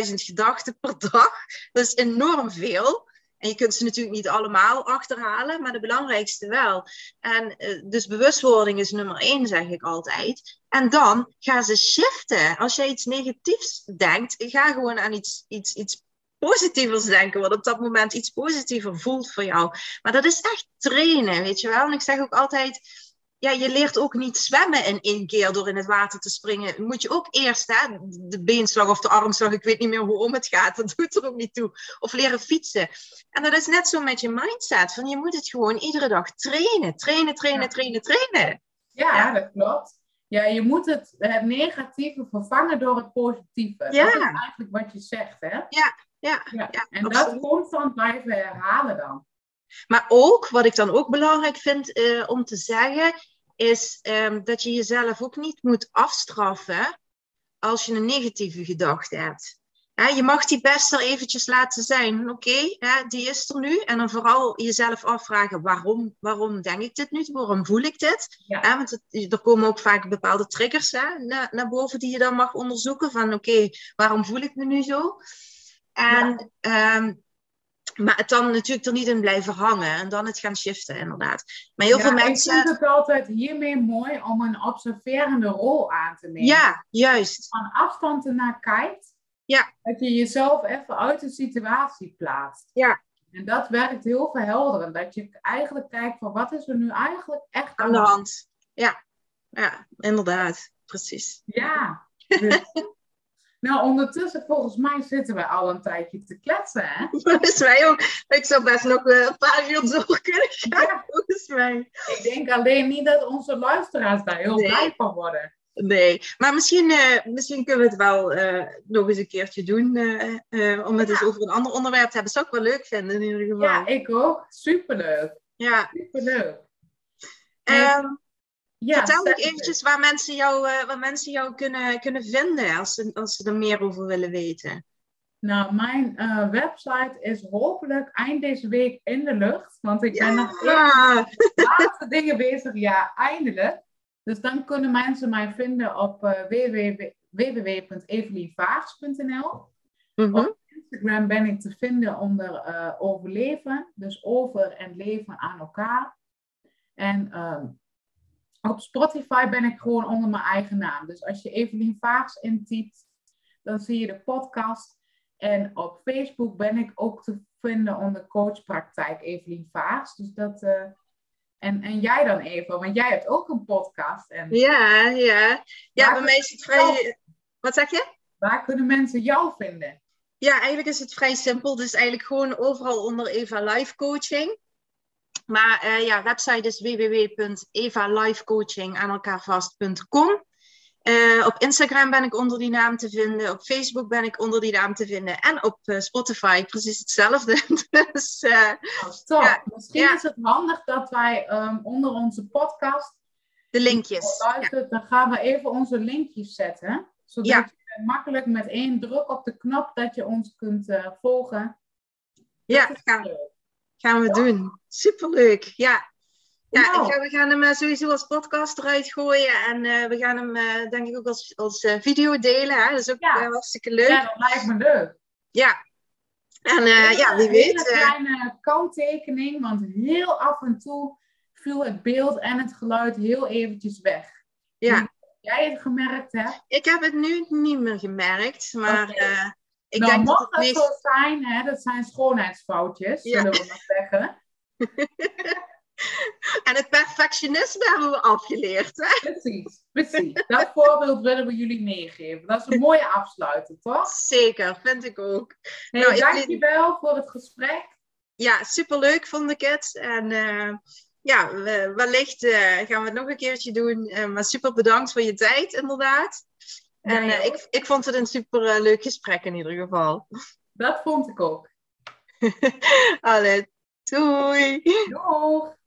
Speaker 2: 80.000 gedachten per dag. Dat is enorm veel. En je kunt ze natuurlijk niet allemaal achterhalen, maar de belangrijkste wel. En uh, dus bewustwording is nummer één, zeg ik altijd. En dan ga ze shiften. Als jij iets negatiefs denkt, ga gewoon aan iets, iets, iets positievers denken, wat op dat moment iets positiever voelt voor jou. Maar dat is echt trainen, weet je wel. En ik zeg ook altijd, ja, je leert ook niet zwemmen in één keer door in het water te springen. Moet je ook eerst hè, de beenslag of de armslag, ik weet niet meer hoe om het gaat, dat doet er ook niet toe. Of leren fietsen. En dat is net zo met je mindset, van je moet het gewoon iedere dag trainen. Trainen, trainen, trainen, trainen.
Speaker 1: Ja, ja, dat klopt. Ja, je moet het, het negatieve vervangen door het positieve.
Speaker 2: Ja.
Speaker 1: Dat is eigenlijk wat je zegt, hè?
Speaker 2: Ja, ja.
Speaker 1: Ja.
Speaker 2: Ja,
Speaker 1: en
Speaker 2: absoluut.
Speaker 1: dat constant blijven herhalen dan.
Speaker 2: Maar ook, wat ik dan ook belangrijk vind eh, om te zeggen, is ehm, dat je jezelf ook niet moet afstraffen als je een negatieve gedachte hebt. Je mag die best er eventjes laten zijn. Oké, die is er nu. En dan vooral jezelf afvragen, waarom, waarom denk ik dit nu? Waarom voel ik dit?
Speaker 1: Ja.
Speaker 2: Want het- er komen ook vaak bepaalde triggers hè, naar, naar boven die je dan mag onderzoeken. Van oké, waarom voel ik me nu zo? En, ehm, maar het dan natuurlijk er niet in blijven hangen. En dan het gaan shiften, inderdaad. Maar heel
Speaker 1: Ja,
Speaker 2: veel
Speaker 1: Ik
Speaker 2: mensen...
Speaker 1: vind het altijd hiermee mooi om een observerende rol aan te nemen.
Speaker 2: Ja, juist.
Speaker 1: Van afstand ernaar kijkt.
Speaker 2: Ja.
Speaker 1: Dat je jezelf even uit de situatie plaatst.
Speaker 2: Ja.
Speaker 1: En dat werkt heel verhelderend. Dat je eigenlijk kijkt van wat is er nu eigenlijk echt
Speaker 2: Aan de hand. Ja, ja inderdaad. Precies.
Speaker 1: Ja. Dus- nou, ondertussen volgens mij zitten we al een tijdje te kletsen, hè?
Speaker 2: Volgens mij ook. Ik zou best nog eh, een paar uur door kunnen gaan.
Speaker 1: Ja.
Speaker 2: Volgens mij.
Speaker 1: Ik denk alleen niet dat onze luisteraars daar heel
Speaker 2: Nee.
Speaker 1: blij van worden.
Speaker 2: Nee, maar misschien, eh, misschien kunnen we het wel eh, nog eens een keertje doen. om het eens over een ander onderwerp te hebben. Zou ik wel leuk vinden in ieder geval.
Speaker 1: Ja, ik ook. Superleuk.
Speaker 2: Ja.
Speaker 1: Superleuk.
Speaker 2: Ehm,
Speaker 1: Ja,
Speaker 2: vertel ook eventjes waar mensen jou, eh, waar mensen jou kunnen, kunnen vinden als ze, als ze er meer over willen weten.
Speaker 1: Nou, mijn eh, website is hopelijk eind deze week in de lucht. Want ik ben nog even
Speaker 2: Ja.
Speaker 1: met de laatste dingen bezig. Ja, eindelijk. Dus dan kunnen mensen mij vinden op eh www www.evelienvaags.nl.
Speaker 2: Mhm.
Speaker 1: Instagram ben ik te vinden onder overleven. Dus over en leven aan elkaar. En ehm, op Spotify ben ik gewoon onder mijn eigen naam. Dus als je Evelien Vaags intypt, dan zie je de podcast. En op Facebook ben ik ook te vinden onder coachpraktijk Evelien Vaags. Dus dat... eh, en, en jij dan even, want jij hebt ook een podcast. En
Speaker 2: Ja, ja. Ja, bij mij is het vrij... Wat zeg je?
Speaker 1: waar kunnen mensen jou vinden?
Speaker 2: Ja, eigenlijk is het vrij simpel. Dus eigenlijk gewoon overal onder Eva Life Coaching. Maar eh, ja, website is www.evalifecoachingaanelkaarvast.com. Eh op Instagram ben ik onder die naam te vinden. Op Facebook ben ik onder die naam te vinden. En op eh, Spotify precies hetzelfde. dus
Speaker 1: Oh, stop.
Speaker 2: Ja,
Speaker 1: Misschien
Speaker 2: ja.
Speaker 1: is het handig dat wij ehm, onder onze podcast
Speaker 2: de linkjes. Ja,
Speaker 1: luistert, dan gaan we even onze linkjes zetten. Zodat
Speaker 2: Ja.
Speaker 1: je makkelijk met één druk op de knop dat je ons kunt volgen.
Speaker 2: ja
Speaker 1: Dat
Speaker 2: gaan,
Speaker 1: leuk.
Speaker 2: Gaan we doen. Superleuk. Ja. Ja,
Speaker 1: Nou.
Speaker 2: ik ga, we gaan hem eh, sowieso als podcast eruit gooien. En eh, we gaan hem eh, denk ik ook als, als video delen. Hè? Dat is ook
Speaker 1: Ja.
Speaker 2: hartstikke leuk.
Speaker 1: Ja, dat lijkt me leuk.
Speaker 2: Ja. En ja, wie
Speaker 1: Een
Speaker 2: weet. eh,
Speaker 1: kleine kanttekening, want heel af en toe viel het beeld en het geluid heel eventjes weg.
Speaker 2: ja,
Speaker 1: jij het gemerkt hebt?
Speaker 2: ik heb het nu niet meer gemerkt. Maar. Ik
Speaker 1: nou,
Speaker 2: denk dat het meest...
Speaker 1: zo zijn, hè, dat zijn schoonheidsfoutjes,
Speaker 2: Ja.
Speaker 1: zullen we maar zeggen.
Speaker 2: En het perfectionisme hebben we afgeleerd. Hè?
Speaker 1: Precies, precies. Dat voorbeeld willen we jullie meegeven. Dat is een mooie afsluiter, toch?
Speaker 2: Zeker, vind ik ook.
Speaker 1: Hey,
Speaker 2: Nou, ik-
Speaker 1: dankjewel voor het gesprek.
Speaker 2: Ja, superleuk vond ik het. En eh, ja, we- wellicht eh, gaan we het nog een keertje doen. Eh, maar super bedankt voor je tijd, inderdaad. En eh, ik, ik vond het een super eh, leuk gesprek in ieder geval.
Speaker 1: Dat vond ik ook.
Speaker 2: Allee, doei!
Speaker 1: Doeg!